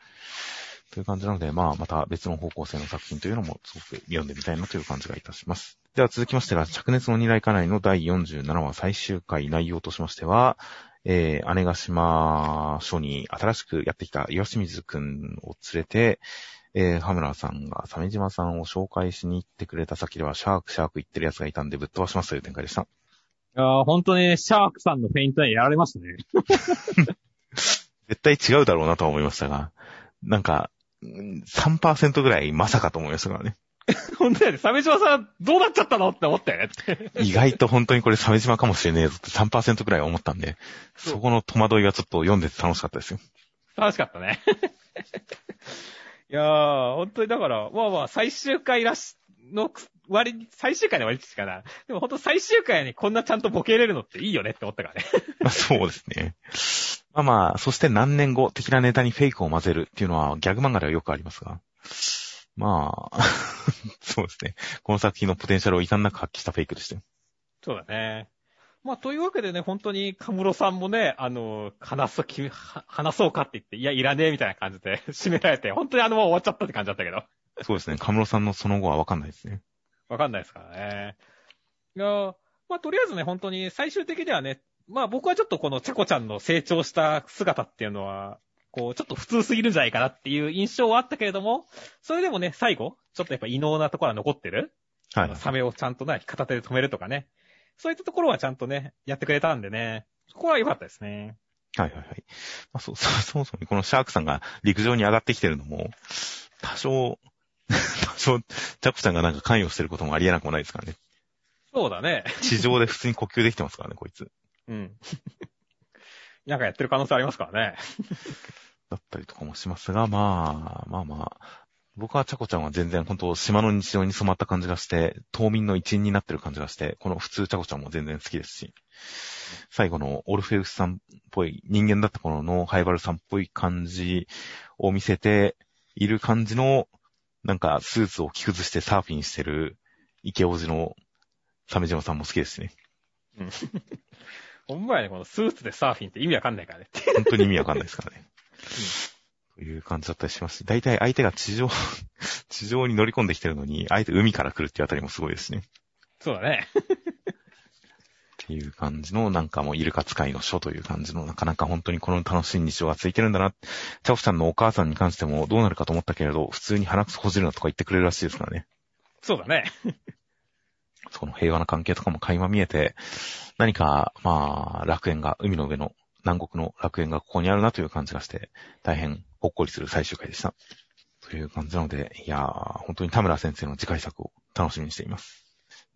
という感じなので、まあ、また別の方向性の作品というのもすごく読んでみたいなという感じがいたします。では続きましてが、灼熱の二来家内の第47話最終回内容としましては、えー、姉ヶ島署に新しくやってきた岩清水くんを連れて、えー、羽村さんが鮫島さんを紹介しに行ってくれた先では、シャークシャーク言ってる奴がいたんでぶっ飛ばしますという展開でした。いやー、本当にシャークさんのフェイントにやられましたね。絶対違うだろうなとは思いましたが、なんか、うん3%ぐらいまさかと思いましたからね。本当やね、鮫島さんどうなっちゃったのって思って。意外と本当にこれ鮫島かもしれねえぞって3%ぐらい思ったんで、そこの戸惑いがちょっと読んでて楽しかったですよ。楽しかったね。いやー、本当にだから、まあまあ、最終回らし、の割に、最終回の割にしかな。でも本当最終回にこんなちゃんとボケれるのっていいよねって思ったからね。まあそうですね。まあまあ、そして何年後、的なネタにフェイクを混ぜるっていうのはギャグ漫画ではよくありますが。まあ、そうですね。この作品のポテンシャルを遺憾なく発揮したフェイクでしたよ。そうだね。まあ、というわけでね、本当に、カムロさんもね、あの、話そう、話そうかって言って、いや、いらねえみたいな感じで 締められて、本当にあのまま終わっちゃったって感じだったけど。そうですね。カムロさんのその後はわかんないですね。わかんないですからね。いやーまあ、とりあえずね、本当に最終的にはね、まあ僕はちょっとこのチャコちゃんの成長した姿っていうのは、こう、ちょっと普通すぎるんじゃないかなっていう印象はあったけれども、それでもね、最後、ちょっとやっぱ異能なところは残ってる。はい。サメをちゃんとね、片手で止めるとかね。そういったところはちゃんとね、やってくれたんでね、そこは良かったですね。はいはいはい。まあ、そう、そう、そもそもこのシャークさんが陸上に上がってきてるのも、多少、多少、チャコちゃんがなんか関与してることもありえなくもないですからね。そうだね。地上で普通に呼吸できてますからね、こいつ。うん。なんかやってる可能性ありますからね。だったりとかもしますが、まあ、まあまあ、僕はチャコちゃんは全然本当島の日常に染まった感じがして、島民の一員になってる感じがして、この普通チャコちゃんも全然好きですし、最後のオルフェウスさんっぽい、人間だった頃のハイバルさんっぽい感じを見せている感じの、なんかスーツを着崩してサーフィンしてる池王子の鮫島さんも好きですしね。ほんまやね、このスーツでサーフィンって意味わかんないからね。本当に意味わかんないですからね。という感じだったりしますし、大体相手が地上、地上に乗り込んできてるのに、相手海から来るっていうあたりもすごいですね。そうだね。っていう感じの、なんかもうイルカ使いの書という感じの、なかなか本当にこの楽しい日常がついてるんだな。チャオちゃんのお母さんに関してもどうなるかと思ったけれど、普通に鼻くそほじるなとか言ってくれるらしいですからね。そうだね。その平和な関係とかも垣間見えて、何か、まあ、楽園が、海の上の南国の楽園がここにあるなという感じがして、大変ほっこりする最終回でした。という感じなので、いやー、本当に田村先生の次回作を楽しみにしています。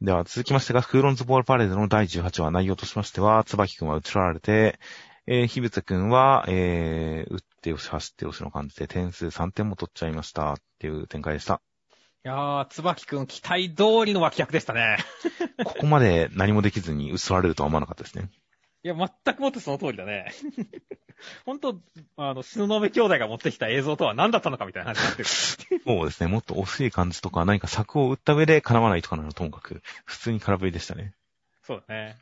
では続きましてが、クーロンズボールパレードの第18話内容としましては、椿くんは移られて、えー、ひぶつくんは、えー、打ってよし、走ってよしの感じで点数3点も取っちゃいましたっていう展開でした。いやー、つばきくん期待通りの脇役でしたね。ここまで何もできずに移られるとは思わなかったですね。いや、全くもってその通りだね。本当あの、篠ノ兄弟が持ってきた映像とは何だったのかみたいな話になってる。そうですね。もっと惜しい感じとか、何か策を打った上で叶わないとかならともかく、普通に空振りでしたね。そうだね。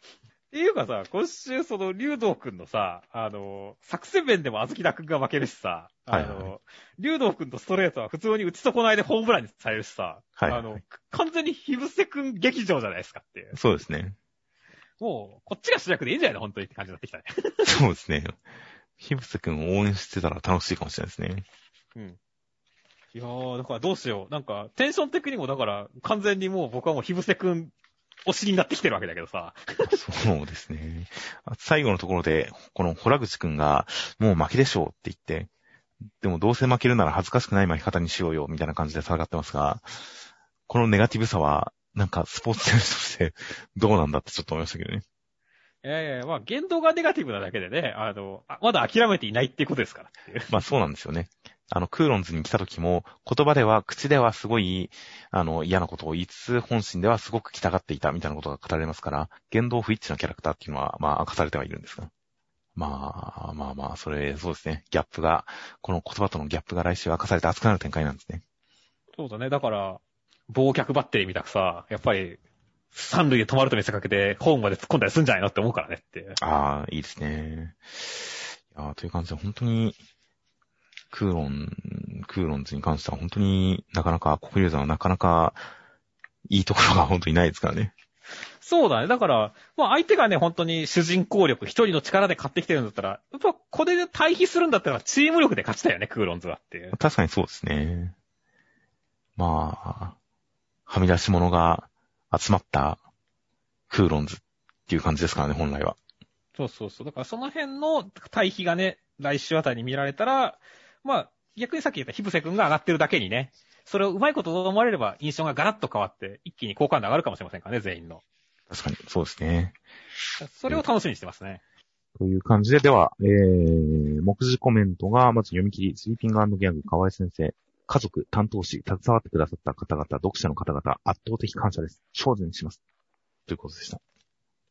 っていうかさ、今週その、竜道くんのさ、あの、作戦面でもあずきだくんが負けるしさ、あの、はいは竜道くんとストレートは普通に打ち損ないでホームランにされるしさ、はいはいあの、完全にヒブセくん劇場じゃないですかっていう。そうですね。もう、こっちが主役でいいんじゃないの？本当にって感じになってきたね。そうですね。ヒブス君を応援してたら楽しいかもしれないですね。うん。いやー、だからどうしよう。なんか、テンション的にもだから、完全にもう僕はもうヒブセくん推しになってきてるわけだけどさ。そうですね。あ最後のところで、このホラグチ君が、もう負けでしょうって言って、でもどうせ負けるなら恥ずかしくない負け方にしようよ、みたいな感じで戦ってますが、このネガティブさは、なんかスポーツ選手としてどうなんだってちょっと思いましたけどね。いやいやまあ、言動がネガティブなだけでね、あの、あまだ諦めていないっていうことですから。まあそうなんですよね。あの、クーロンズに来た時も、言葉では、口ではすごい、あの、嫌なことを言いつつ、本心ではすごく来たがっていたみたいなことが語られますから、言動不一致なキャラクターっていうのは、まあ明かされてはいるんですが。まあ、まあまあ、それ、そうですね。ギャップが、この言葉とのギャップが来週明かされて熱くなる展開なんですね。そうだね。だから、忘却バッテリーみたくさ、やっぱり、三塁で止まると見せかけて、ホームまで突っ込んだりするんじゃないのって思うからねって。ああ、いいですね。いやーという感じで、本当に、クーロン、クーロンズに関しては本当になかなか、国有ザはなかなかいいところが本当にないですからね。そうだね。だから、まあ相手がね、本当に主人公力、一人の力で勝ってきてるんだったら、やっぱこれで対比するんだったらチーム力で勝ちたよね、クーロンズはっていう。確かにそうですね。まあ、はみ出し物が集まったクーロンズっていう感じですからね、本来は。そうそうそう。だからその辺の対比がね、来週あたりに見られたら、まあ、逆にさっき言ったヒブセ君が上がってるだけにね、それをうまいこと思われれば印象がガラッと変わって、一気に好感度上がるかもしれませんからね、全員の。確かに、そうですね。それを楽しみにしてますね。という感じで、では、えー、目次コメントが、まず読み切り、スリーピングギャグ、河合先生、家族、担当し、携わってくださった方々、読者の方々、圧倒的感謝です。精進します。ということでした。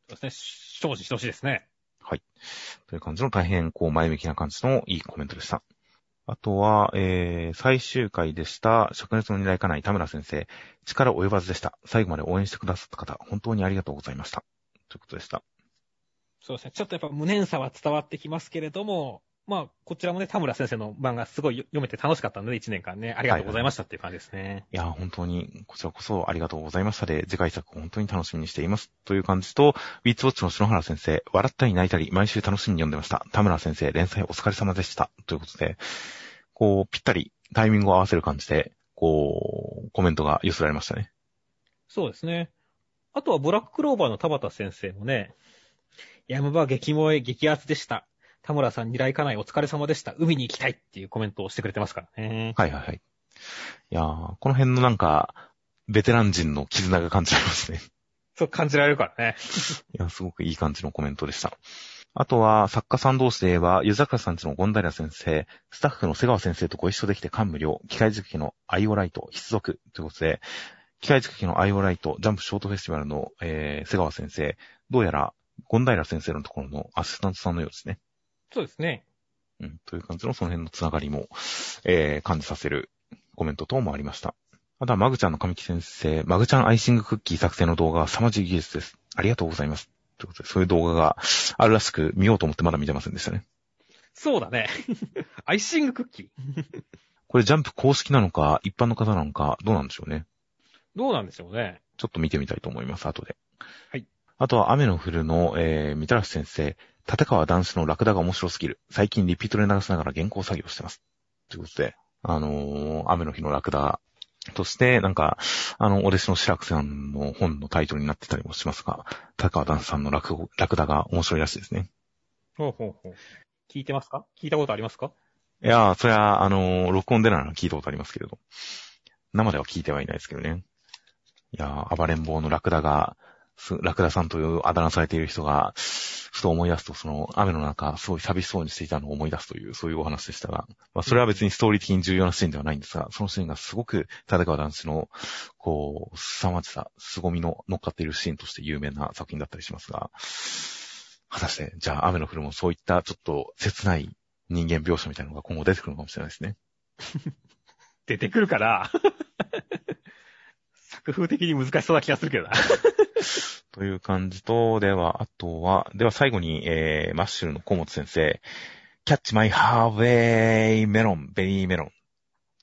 そうですね。精進してほしいですね。はい。という感じの大変、こう、前向きな感じのいいコメントでした。あとは、えー、最終回でした、灼熱の二来家内田村先生、力及ばずでした。最後まで応援してくださった方、本当にありがとうございました。ということでした。そうですね。ちょっとやっぱ無念さは伝わってきますけれども、まあ、こちらもね、田村先生の漫画すごい読めて楽しかったので、1年間ね、ありがとうございましたっていう感じですね。いや、本当に、こちらこそありがとうございましたで、次回作本当に楽しみにしています。という感じと、ウィッツウォッチの篠原先生、笑ったり泣いたり、毎週楽しみに読んでました。田村先生、連載お疲れ様でした。ということで、こう、ぴったりタイミングを合わせる感じで、こう、コメントが寄せられましたね。そうですね。あとはブラッククローバーの田畑先生もね、山場激萌え激アツでした。田村さん二来家内お疲れ様でした。海に行きたいっていうコメントをしてくれてますからね。はいはいはい。いやー、この辺のなんか、ベテラン人の絆が感じられますね。そう感じられるからね。いや、すごくいい感じのコメントでした。あとは、作家さん同士で言えば、湯坂さんちの権平先生、スタッフの瀬川先生とご一緒できて感無量、機械好きのアイオライト、必読ということで、機械好きのアイオライト、ジャンプショートフェスティバルの、えー、瀬川先生、どうやら、権平先生のところのアシスタントさんのようですね。そうですね。うん、という感じのその辺のつながりも、えー、感じさせるコメント等もありました。あとは、マグちゃんの神木先生、マグちゃんアイシングクッキー作成の動画は凄まじい技術です。ありがとうございます。ということで、そういう動画があるらしく見ようと思ってまだ見てませんでしたね。そうだね。アイシングクッキー。これジャンプ公式なのか、一般の方なのか、どうなんでしょうね。どうなんでしょうね。ちょっと見てみたいと思います、後で。はい。あとは、雨の降るの、えー、みたらし先生、立川男子のラクダが面白すぎる。最近リピートで流しながら原稿作業してます。ということで、あのー、雨の日のラクダとして、なんか、あの、お弟子の白くさんの本のタイトルになってたりもしますが、立川男子さんのラクラクダが面白いらしいですね。ほうほうほう。聞いてますか？聞いたことありますか？いやー、そりゃ、あのー、録音でなら聞いたことありますけれど。生では聞いてはいないですけどね。いやー、暴れん坊のラクダが、すラクダさんというあだ名されている人が、ふと思い出すと、その雨の中、すごい寂しそうにしていたのを思い出すという、そういうお話でしたが、まあ、それは別にストーリー的に重要なシーンではないんですが、そのシーンがすごく、立川男子の、こう、凄まじさ、凄みの乗っかっているシーンとして有名な作品だったりしますが、果たして、じゃあ雨の降るもそういったちょっと切ない人間描写みたいなのが今後出てくるのかもしれないですね。出てくるから、作風的に難しそうな気がするけどな。という感じと、では、あとは、では最後に、えー、マッシュルの小本先生、キャッチマイハーウェイメロン、ベリーメロン、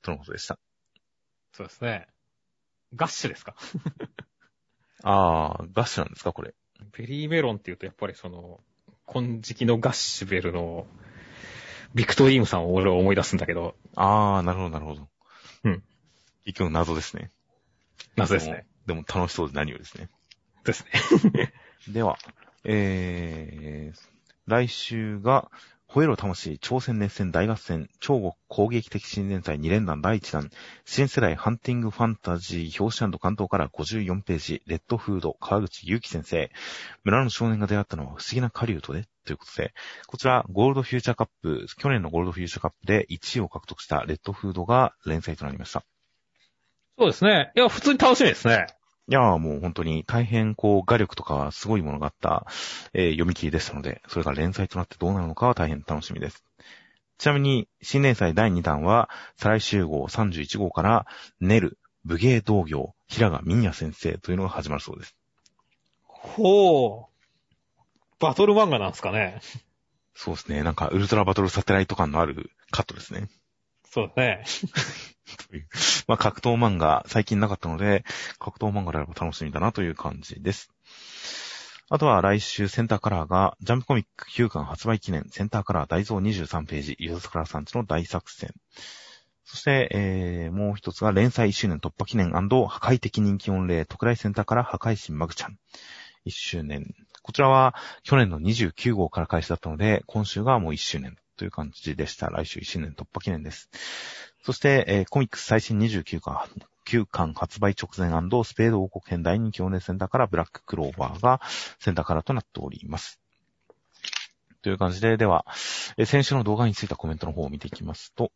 とのことでした。そうですね。ガッシュですか？あー、ガッシュなんですか、これ？ベリーメロンって言うとやっぱりその、金色のガッシュベルの、ビクトリームさんを俺は思い出すんだけど、あー、なるほど、なるほど。うん。結局謎ですね。謎ですね。でも。でも楽しそうで何よりですね。ですね。では、えー、来週が、吠えろ魂、朝鮮熱戦大合戦、超国攻撃的新連載2連弾第1弾、新世代ハンティングファンタジー表紙関東から54ページ、レッドフード、川口祐希先生、村の少年が出会ったのは不思議な狩人で、ということで、こちら、ゴールドフューチャーカップ、去年のゴールドフューチャーカップで1位を獲得したレッドフードが連載となりました。そうですね。いや、普通に楽しみですね。いやーもう本当に大変こう画力とかすごいものがあった、えー読み切りでしたので、それが連載となってどうなるのかは大変楽しみです。ちなみに、新連載第2弾は、再来週号31号から、ネル、武芸道業、平賀民也先生というのが始まるそうです。ほう。バトル漫画なんですかね。そうですね。なんか、ウルトラバトルサテライト感のあるカットですね。そうだね。まあ、格闘漫画、最近なかったので、格闘漫画であれば楽しみだなという感じです。あとは来週センターカラーが、ジャンプコミック9巻発売記念、センターカラー大蔵23ページ、ゆずからさんちの大作戦。そして、えー、もう一つが連載1周年突破記念破壊的人気御礼特大センターから破壊神マグちゃん。1周年。こちらは去年の29号から開始だったので、今週がもう1周年という感じでした。来週1周年突破記念です。そして、えーコミックス最新29巻、9巻発売直前スペード王国編大人気オネセンターからブラッククローバーがセンターからとなっております。という感じで、では、えー先週の動画についたコメントの方を見ていきますと、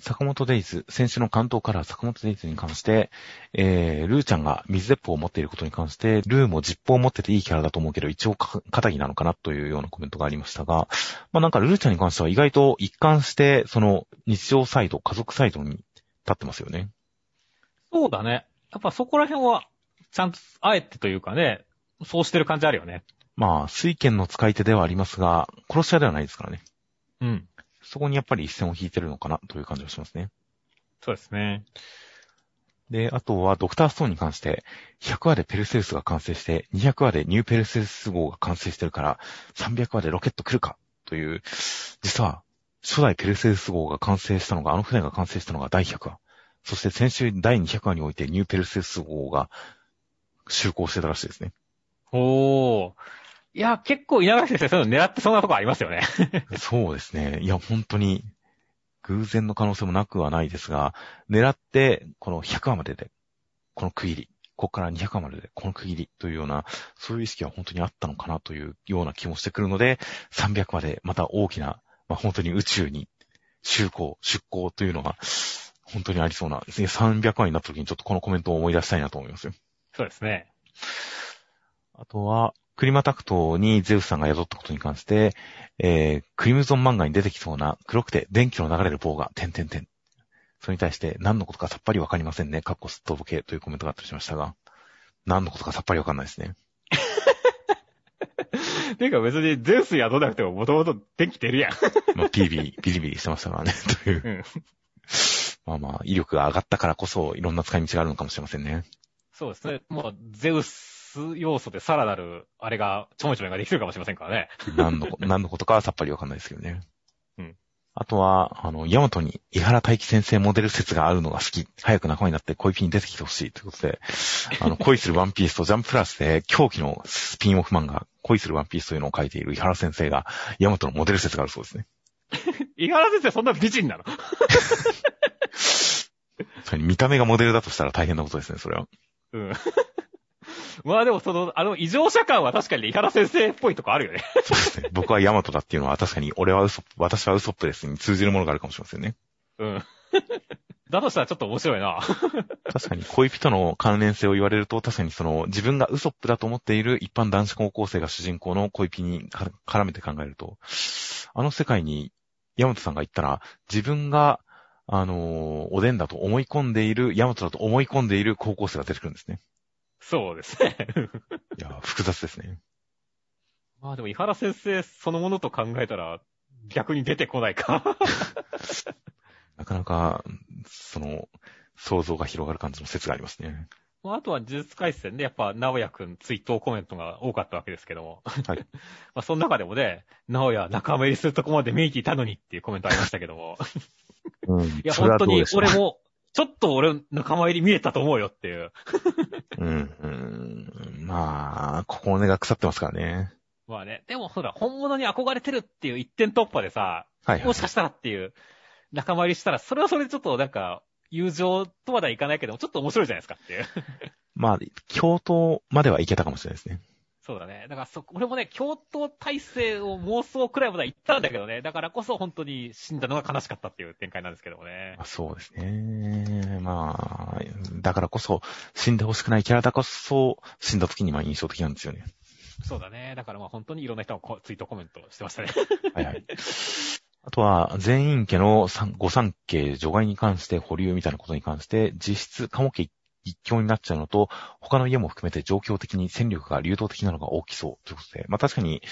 坂本デイズ、先週の関東カラー坂本デイズに関して、えー、ルーちゃんが水鉄砲を持っていることに関して、ルーも実砲を持ってていいキャラだと思うけど、一応か、肩着なのかなというようなコメントがありましたが、まあなんかルーちゃんに関しては意外と一貫して、その日常サイド、家族サイドに立ってますよね。そうだね。やっぱそこら辺は、ちゃんと、あえてというかね、そうしてる感じあるよね。まあ、水剣の使い手ではありますが、殺し屋ではないですからね。うん。そこにやっぱり一線を引いてるのかなという感じがしますね。そうですね。で、あとはドクターストーンに関して、100話でペルセウスが完成して、200話でニューペルセウス号が完成してるから、300話でロケット来るかという、実は、初代ペルセウス号が完成したのが、あの船が完成したのが第100話。そして先週第200話においてニューペルセウス号が就航してたらしいですね。おー。いや、結構稲垣先生そういうの狙ってそうなとこありますよね。そうですね。いや、本当に、偶然の可能性もなくはないですが、狙って、この100話までで、この区切り、ここから200話までで、この区切りというような、そういう意識は本当にあったのかなというような気もしてくるので、300までまた大きな、まあ、本当に宇宙に就航、出航というのが、本当にありそうな、ですね300話になった時にちょっとこのコメントを思い出したいなと思いますよ。そうですね。あとは、クリマタクトにゼウスさんが宿ったことに関して、えー、クリムゾン漫画に出てきそうな黒くて電気の流れる棒が、点々点。それに対して何のことかさっぱりわかりませんね。かっこすっとぼけというコメントがあったりしましたが、何のことかさっぱりわかんないですね。ていうか別にゼウス宿なくてももともと電気出るやん。まあ、ピリビリ、ビリビリしてましたからね。という。うん。まあまあ、威力が上がったからこそ、いろんな使い道があるのかもしれませんね。そうですね。もう、ゼウス要素でさらなる、あれが、ちょめちょめができるかもしれませんからね。何のこ、何のことかはさっぱりわかんないですけどね。うん。あとは、あの、ヤマトに、井原大輝先生モデル説があるのが好き。早く仲間になって恋ピに出てきてほしい。ということで、あの、恋するワンピースとジャンププラスで狂気のスピンオフ漫画、恋するワンピースというのを書いている井原先生が、ヤマトのモデル説があるそうですね。井原先生そんな美人なの？それに見た目がモデルだとしたら大変なことですね、それは。うん。まあでもその、あの、異常者感は確かに井原先生っぽいとこあるよね。そうですね。僕はヤマトだっていうのは確かに、俺はウソップ、私はウソップですに通じるものがあるかもしれませんね。うん。だとしたらちょっと面白いな。確かに恋人の関連性を言われると、確かにその自分がウソップだと思っている一般男子高校生が主人公の恋ピにか絡めて考えると、あの世界にヤマトさんが行ったら、自分が、あのーおでんだと思い込んでいる、ヤマトだと思い込んでいる高校生が出てくるんですね。そうですね。いや、複雑ですね。まあでも井原先生そのものと考えたら、逆に出てこないか。なかなか、その、想像が広がる感じの説がありますね。まああとは呪術回戦でやっぱ、直也くんツイートコメントが多かったわけですけども。はい。まあその中でもね、直也仲間入りするとこまで見えていたのにっていうコメントありましたけども。うん。いや、本当に俺も、ちょっと俺仲間入り見えたと思うよっていう。うん、うん。まあ、ここ根が腐ってますからね。まあね、でもほら、本物に憧れてるっていう一点突破でさ、はい、はい。もしかしたらっていう、仲間入りしたら、それはそれでちょっとなんか、友情とまではいかないけども、ちょっと面白いじゃないですかっていう。まあ、共闘まではいけたかもしれないですね。そうだね。だからそ、俺もね、共闘体制を妄想くらいまでは言ったんだけどね。だからこそ本当に死んだのが悲しかったっていう展開なんですけどもねま。あ、そうですね。まあ、だからこそ、死んでほしくないキャラだこそ、死んだ時にまあ印象的なんですよね。そうだね。だからまあ本当にいろんな人がこツイートコメントしてましたね。はいはい。あとは、全員家の三御三家除外に関して、保留みたいなことに関して、実質、鴨家一強になっちゃうのと、他の家も含めて状況的に戦力が流動的なのが大きそうということで、まあ確かに、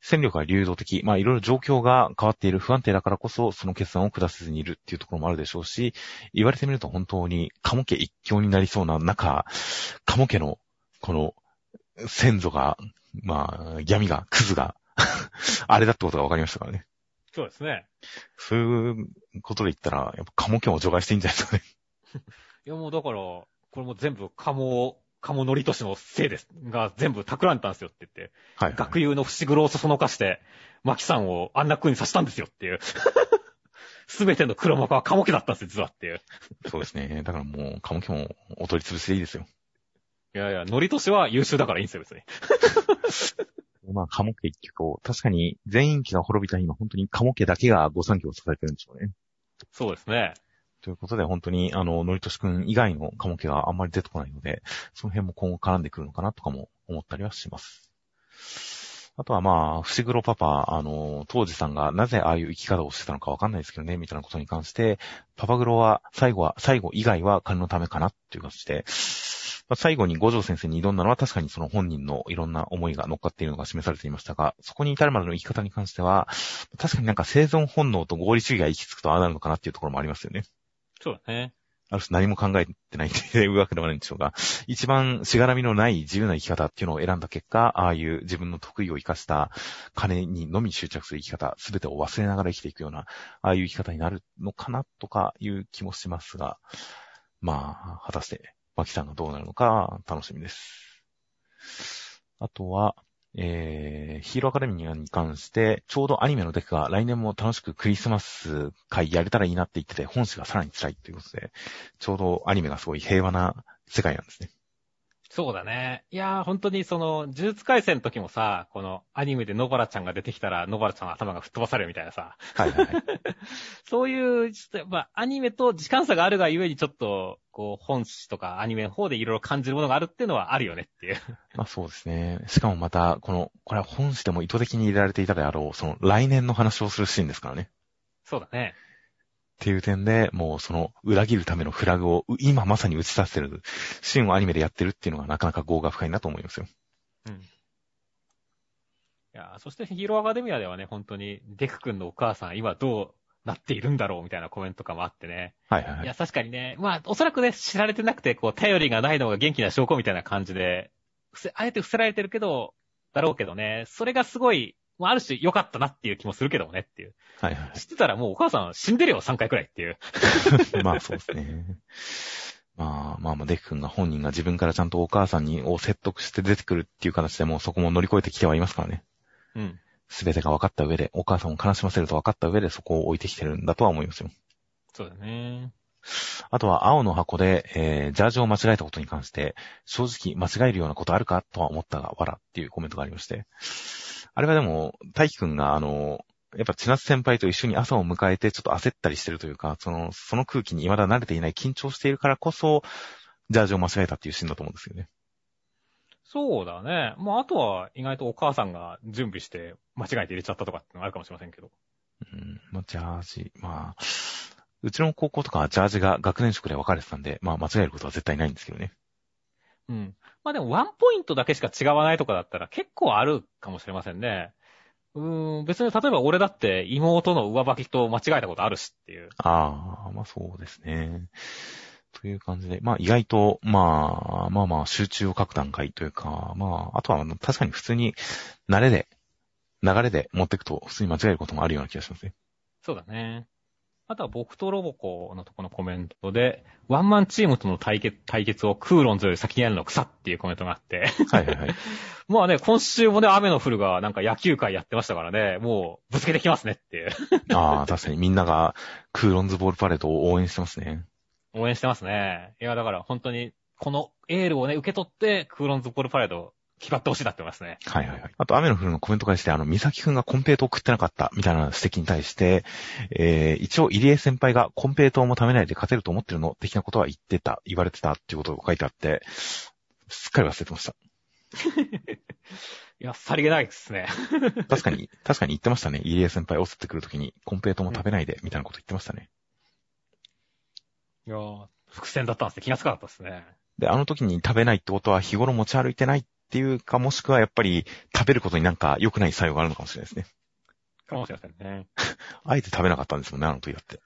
戦力が流動的、まあいろいろ状況が変わっている不安定だからこそ、その決断を下せずにいるっていうところもあるでしょうし、言われてみると本当に鴨家一強になりそうな中、鴨家のこの先祖が、まあ、闇が、クズが、あれだってことが分かりましたからね。そうですね。そういうことで言ったら、やっぱ鴨家も除外していいんじゃないですかね。いやもうだから、これも全部鴨、鴨のりとしのせいです。が全部企んだんですよって言って、はい、はい。学友の伏黒をそそのかして、牧さんをあんな風にさせたんですよっていう。すべての黒幕は鴨家だったんですよ、実はっていう。そうですね。だからもう、鴨家もお取り潰しでいいですよ。いやいや、のりとしは優秀だからいいんですよ、別に。まあ、鴨家一挙と、確かに全員家が滅びた今、本当に鴨家だけが御三家を支えてるんでしょうね。そうですね。ということで、本当に、あの、のりとしくん以外の鴨家があんまり出てこないので、その辺も今後絡んでくるのかなとかも思ったりはします。あとはまあ、伏黒パパ、あの、当時さんがなぜああいう生き方をしてたのかわかんないですけどね、みたいなことに関して、パパグロは、最後は、最後以外は金のためかなっていう感じで、まあ最後に五条先生に挑んだのは確かにその本人のいろんな思いが乗っかっているのが示されていましたが、そこに至るまでの生き方に関しては、確かになんか生存本能と合理主義が行き着くとああなるのかなっていうところもありますよね。そうだね。ある種何も考えてないっていうわけではないんでしょうが、一番しがらみのない自由な生き方っていうのを選んだ結果、ああいう自分の得意を生かした金にのみ執着する生き方、すべてを忘れながら生きていくような、ああいう生き方になるのかなとかいう気もしますが、まあ、果たして、マキさんがどうなるのか楽しみです。あとは、えー、ヒーローアカデミアに関して、ちょうどアニメのデクが来年も楽しくクリスマス会やれたらいいなって言ってて、本誌がさらに辛いということで、ちょうどアニメがすごい平和な世界なんですね。そうだね。いやー、本当にその、呪術回戦の時もさ、このアニメで野原ちゃんが出てきたら、野原ちゃんの頭が吹っ飛ばされるみたいなさ、はいはいはい。そういう、ちょっとやっぱアニメと時間差があるがゆえにちょっと、こう、本誌とかアニメの方でいろいろ感じるものがあるっていうのはあるよねっていう。まあそうですね。しかもまた、この、これは本誌でも意図的に入れられていたであろう、その来年の話をするシーンですからね。そうだね。っていう点で、もうその裏切るためのフラグをう今まさに打ち出してるシーンをアニメでやってるっていうのがなかなか業が深いなと思いますよ。うん。いやーそしてヒーローアカデミアではね、本当に、デク君のお母さん、今どうなっているんだろうみたいなコメントとかもあってね。はいはいはいい。や、確かにね、まあ、おそらくね、知られてなくて、こう、頼りがないのが元気な証拠みたいな感じで、あえて伏せられてるけど、だろうけどね、それがすごい、まあ、ある種良かったなっていう気もするけどもねっていう。はいはい。知ってたらもうお母さん死んでるよ、3回くらいっていう。まあそうですね。まあまあまあ、デク君が本人が自分からちゃんとお母さんにを説得して出てくるっていう形でもうそこも乗り越えてきてはいますからね。うん。すべてが分かった上で、お母さんを悲しませると分かった上でそこを置いてきてるんだとは思いますよ。そうだね。あとは青の箱で、えー、ジャージを間違えたことに関して、正直間違えるようなことあるかとは思ったが、わらっていうコメントがありまして。あれはでも、大輝くんがあの、やっぱ千夏先輩と一緒に朝を迎えてちょっと焦ったりしてるというか、その、その空気に未だ慣れていない緊張しているからこそ、ジャージを間違えたっていうシーンだと思うんですよね。そうだね。まあ、あとは意外とお母さんが準備して間違えて入れちゃったとかってのがあるかもしれませんけど。うん、まあ、ジャージ、まあ、うちの高校とかはジャージが学年職で分かれてたんで、まあ間違えることは絶対ないんですけどね。うん。まあでもワンポイントだけしか違わないとかだったら結構あるかもしれませんね。うーん、別に例えば俺だって妹の上履きと間違えたことあるしっていう。ああ、まあそうですね。という感じで、まあ意外と、まあ、まあまあ集中を書く段階というか、まあ、あとは確かに普通に慣れで、流れで持っていくと普通に間違えることもあるような気がしますね。そうだね。あとは僕とロボコのとこのコメントで、ワンマンチームとの対決、対決をクーロンズより先にやるの草っていうコメントがあって。はいはいはい。まあね、今週もね、雨の降るがなんか野球会やってましたからね、もうぶつけてきますねっていう。ああ、確かにみんながクーロンズボールパレードを応援してますね。応援してますね。いや、だから本当に、このエールをね、受け取って、クーロンズボールパレード、決まってほしいなってますね。はいはいはい。あと、雨の降るのコメント返して、あの、美咲くんがコンペイトを送ってなかった、みたいな指摘に対して、えー、一応、入江先輩がコンペイトも食べないで勝てると思ってるの的なことは言ってた、言われてたっていうことが書いてあって、すっかり忘れてました。いや、さりげないですね。確かに、確かに言ってましたね。入江先輩を吸ってくるときに、コンペイトも食べないで、みたいなこと言ってましたね。いやー伏線だったんですね。気がつかなかったですね。で、あの時に食べないってことは日頃持ち歩いてないっっていうか、もしくはやっぱり食べることになんか良くない作用があるのかもしれないですね。かもしれませんね。あえて食べなかったんですもんね、あの時だって。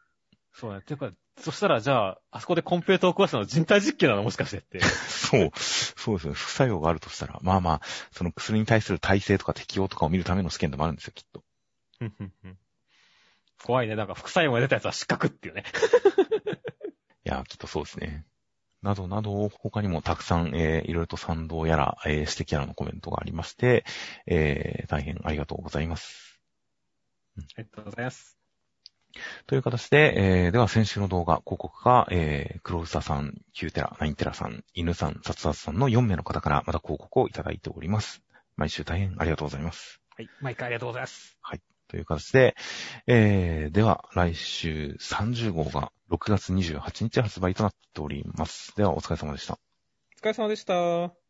そうね。ていうか、そしたらじゃあ、あそこでコンペイトを壊したのは人体実験なの？もしかしてって。そう、そうですね。副作用があるとしたら、まあまあ、その薬に対する耐性とか適応とかを見るための試験でもあるんですよ、きっと。怖いね。なんか副作用が出たやつは失格っていうね。いや、きっとそうですね。などなど、他にもたくさん、えー、いろいろと賛同やら、えー、指摘やらのコメントがありまして、えー、大変ありがとうございます。ありがとうございます。という形で、えー、では先週の動画、広告が、えー、黒ウサさん、9テラ、9テラさん、犬さん、サツサツさんの4名の方からまた広告をいただいております。毎週大変ありがとうございます。はい。毎回ありがとうございます。という形で、えー、では来週30号が6月28日発売となっております。ではお疲れ様でした。お疲れ様でした。